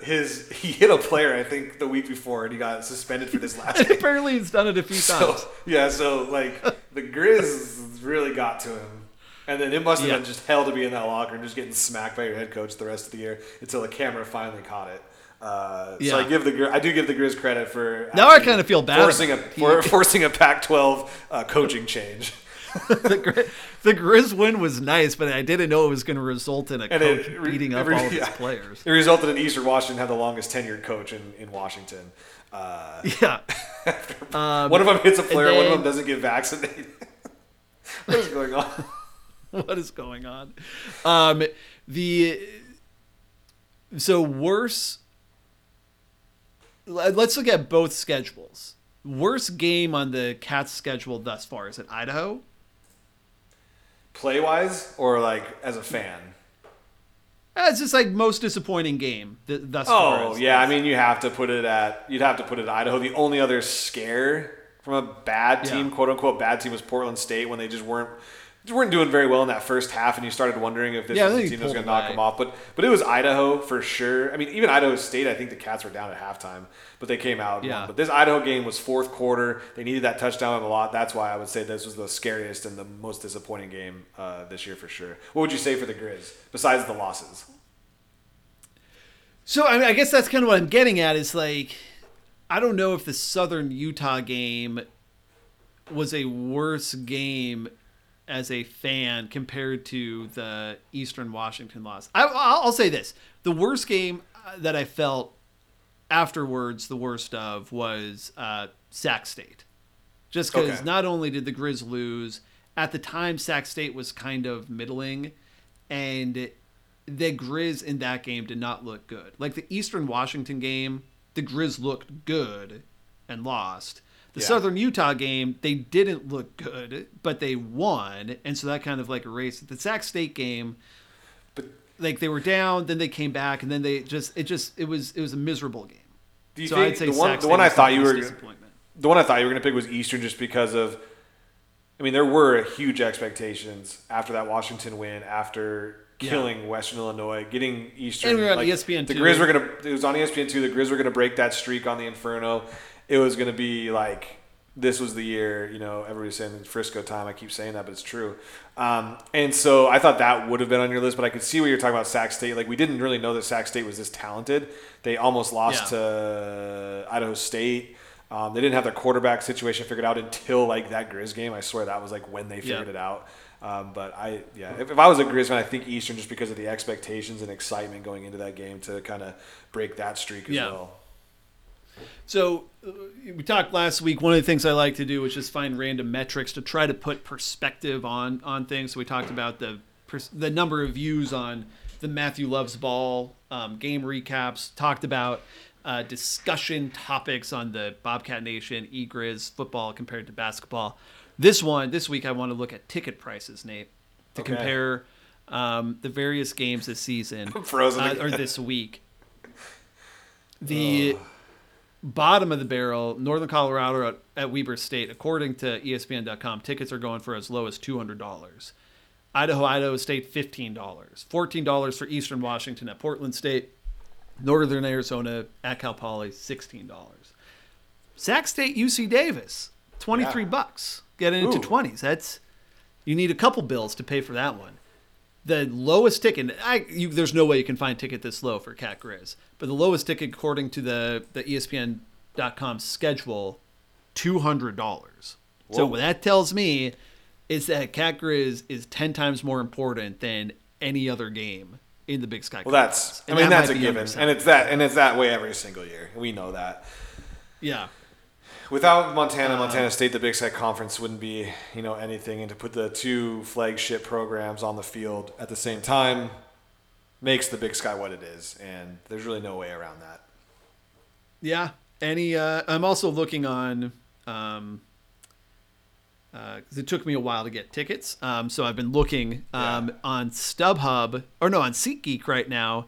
the his he hit a player I think the week before and he got suspended for this last game. Apparently, he's done it a few So times. yeah, so like the Grizz really got to him, and then it must have Yeah. been just hell to be in that locker and just getting smacked by your head coach the rest of the year until the camera finally caught it. Uh, Yeah. So I give the I do give the Grizz credit for Now I kinda feel bad forcing a for, forcing a Pac-12 uh, coaching change. The, Gri- the Grizz win was nice, but I didn't know it was going to result in a And coach it re- beating up re- all of yeah. his players. It resulted in Eastern Washington had the longest tenured coach in, in Washington. Uh, Yeah. Um, one of them hits a player, one of them doesn't get vaccinated. what is going on? what is going on? Um, the so worse. let- Let's look at both schedules. Worst game on the Cats schedule thus far is at Idaho? Play wise or like as a fan? Uh, It's just like most disappointing game th- thus far. Oh yeah, I mean you have to put it at you'd have to put it at Idaho. The only other scare from a bad team, Yeah. quote unquote bad team, was Portland State when they just weren't weren't doing very well in that first half, and you started wondering if this Yeah, was the team that was going to knock them off. But but it was Idaho for sure. I mean, even Idaho State, I think the Cats were down at halftime, but they came out. Yeah. But this Idaho game was fourth quarter. They needed that touchdown a lot. That's why I would say this was the scariest and the most disappointing game uh, this year for sure. What would you say for the Grizz besides the losses? So I, mean, I guess that's kind of what I'm getting at is like, I don't know if the Southern Utah game was a worse game as a fan compared to the Eastern Washington loss. I, I'll I'll say this: the worst game uh, that I felt afterwards, the worst of, was uh, Sac State. Just because Okay. not only did the Grizz lose, at the time Sac State was kind of middling, and the Grizz in that game did not look good. Like the Eastern Washington game, the Grizz looked good and lost. The Yeah. Southern Utah game, they didn't look good, but they won, and so that kind of like erased. The Sac State game, But like they were down, then they came back, and then they just it just it was it was a miserable game. do you so think I'd say the one the one I thought you were disappointment. the one I thought you were going to pick was Eastern just because of, I mean, there were huge expectations after that Washington win, after Yeah. killing Western Illinois, getting Eastern. And we were on E ESPN The. Grizz were going to, it was on ESPN too. The Grizz were going to break that streak on the Inferno. It was going to be like, this was the year, you know, everybody's saying it's Frisco time. I keep saying that, but it's true. Um, and so I thought that would have been on your list, but I could see what you're talking about Sac State. Like, we didn't really know that Sac State was this talented. They almost lost Yeah. to Idaho State. Um, they didn't have their quarterback situation figured out until like that Grizz game. I swear that was like when they figured Yeah. it out. Um, but I, yeah, if, if I was a Grizz fan, I think Eastern just because of the expectations and excitement going into that game to kind of break that streak as Yeah. well. So uh, we talked last week. One of the things I like to do is just find random metrics to try to put perspective on on things. So we talked about the the number of views on the Matthew Loves Ball um, game recaps. Talked about uh, discussion topics on the Bobcat Nation eGriz football compared to basketball. This one, this week, I want to look at ticket prices, Nate, to Okay. compare um, the various games this season frozen uh, or this week. The bottom of the barrel, Northern Colorado at, at Weber State, according to ESPN.com, tickets are going for as low as two hundred dollars. Idaho, Idaho State, fifteen dollars. Fourteen dollars for Eastern Washington at Portland State. Northern Arizona at Cal Poly, sixteen dollars. Sac State, UC Davis, twenty three Yeah. bucks. Getting into twenties. That's you need a couple bills to pay for that one. The lowest ticket, I you, there's no way you can find a ticket this low for Cat Grizz, but the lowest ticket according to the the ESPN.com schedule $200. So what that tells me is that Cat Grizz is 10 times more important than any other game in the Big Sky Well, that's. I mean, that that's a given, and it's that, and it's that way every single year. We know that. yeah. Without Montana, Montana State, the Big Sky Conference wouldn't be, you know, anything. And to put the two flagship programs on the field at the same time makes the Big Sky what it is, and there's really no way around that. Yeah. Any uh I'm also looking on um uh it took me a while to get tickets. Um so I've been looking um Yeah. on StubHub or no on SeatGeek right now.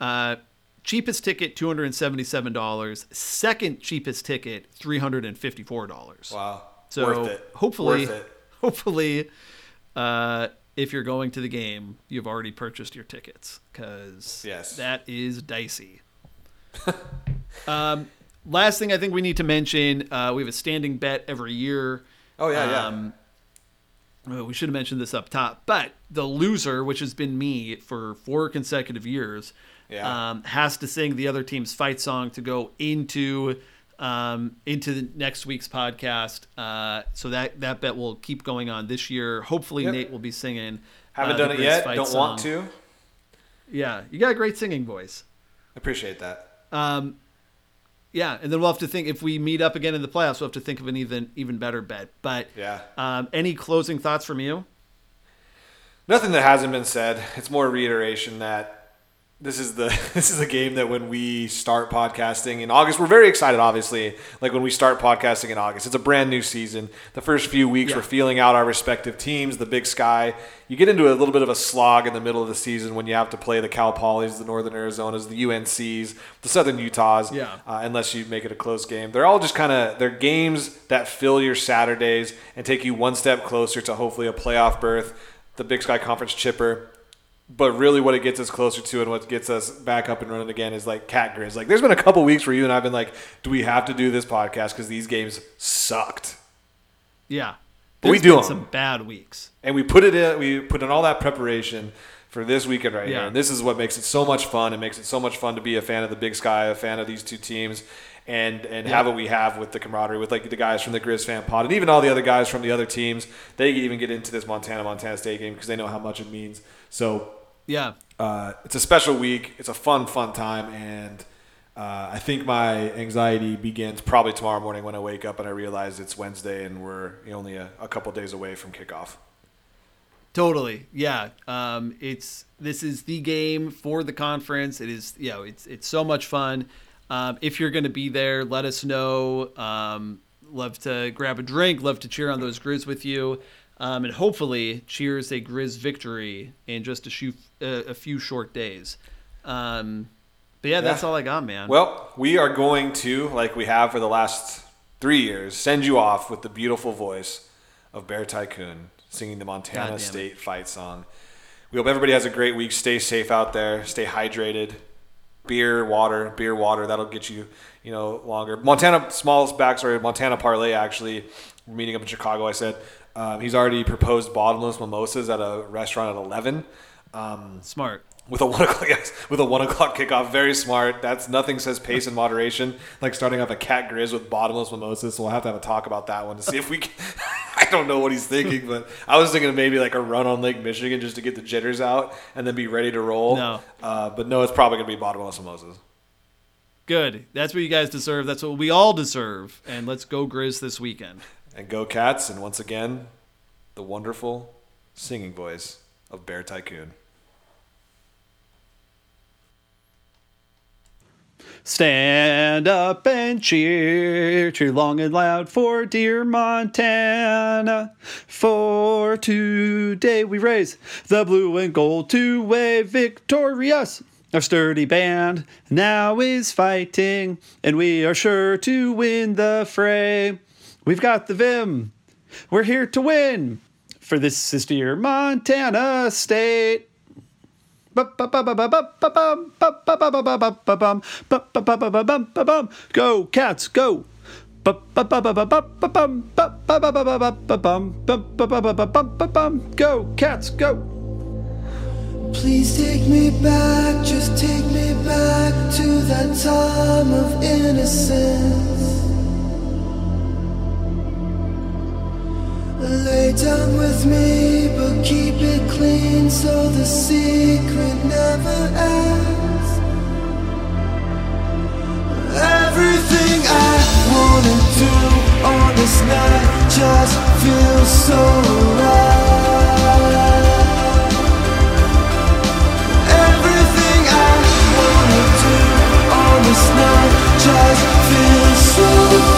Uh cheapest ticket $277, second cheapest ticket $354. Wow, So worth it. hopefully hopefully uh if you're going to the game, you've already purchased your tickets cuz Yes. that is dicey. um last thing I think we need to mention, uh we have a standing bet every year. Oh yeah, yeah. Um, well, we should have mentioned this up top, but the loser, which has been me for four consecutive years, Yeah. um, has to sing the other team's fight song to go into um, into the next week's podcast. Uh, so that that bet will keep going on this year. Hopefully, Yep. Nate will be singing. Haven't uh, done it yet. Don't want to. Yeah, you got a great singing voice. I appreciate that. Um, yeah, and then we'll have to think if we meet up again in the playoffs. We'll have to think of an even even better bet. But Yeah. um, any closing thoughts from you? Nothing that hasn't been said. It's more reiteration that this is the this is a game that when we start podcasting in August, we're very excited. Obviously, like when we start podcasting in August, it's a brand new season. The first few weeks, Yeah. we're feeling out our respective teams. The Big Sky. You get into a little bit of a slog in the middle of the season when you have to play the Cal Polys, the Northern Arizonas, the UNCs, the Southern Utahs. Yeah. Uh, unless you make it a close game, they're all just kind of they're games that fill your Saturdays and take you one step closer to hopefully a playoff berth the Big Sky Conference chipper. But really, what it gets us closer to and what gets us back up and running again is like Cat Grizz. Like, there's been a couple weeks where you and I've been like, do we have to do this podcast because these games sucked? Yeah, But we do some bad weeks. And we put it in, we put in all that preparation for this weekend right Yeah. here. And this is what makes it so much fun. It makes it so much fun to be a fan of the Big Sky, a fan of these two teams, and and have what we have with the camaraderie with like the guys from the Grizz fan pod, and even all the other guys from the other teams. They even get into this Montana Montana State game because they know how much it means. So Yeah, uh, it's a special week. It's a fun, fun time, and uh, I think my anxiety begins probably tomorrow morning when I wake up and I realize it's Wednesday and we're only a, a couple days away from kickoff. totally. Yeah, um, it's this is the game for the conference. It is, you know, it's it's so much fun. Um, if you're going to be there, let us know. Um, love to grab a drink. Love to cheer on those Grizz with you. Um, and hopefully, cheers a Grizz victory in just a few uh, a few short days. Um, but yeah, that's Yeah. all I got, man. Well, we are going to, like we have for the last three years, send you off with the beautiful voice of Bear Tycoon singing the Montana it. State fight song. We hope everybody has a great week. Stay safe out there. Stay hydrated. Beer, water, beer, water. That'll get you, you know, longer. Montana smallest backstory. Montana parlay actually meeting up in Chicago. I said um, he's already proposed bottomless mimosas at a restaurant at eleven. Um, Smart. with a one o'clock yes, with a one o'clock kickoff. Very smart. That's nothing says pace and moderation like starting off a cat grizz with bottomless mimosas. So we'll have to have a talk about that one to see if we. Can, I don't know what he's thinking, but I was thinking of maybe like a run on Lake Michigan just to get the jitters out and then be ready to roll. No. uh, but no, it's probably gonna be bottomless mimosas. Good. That's what you guys deserve. That's what we all deserve. And let's go Grizz this weekend. And go cats! And once again, the wonderful singing voice of Bear Tycoon. Stand up and cheer, cheer long and loud for dear Montana. For today we raise the blue and gold to wave victorious. Our sturdy band now is fighting, and we are sure to win the fray. We've got the vim, we're here to win, for this sister dear Montana State. Go cats, go! Go cats, go! Please take me back, just take me back to that time of innocence. Lay down with me, but keep it clean so the secret never ends. Everything I wanna do on this night just feels so right. Everything I wanna do on this night just feels so right.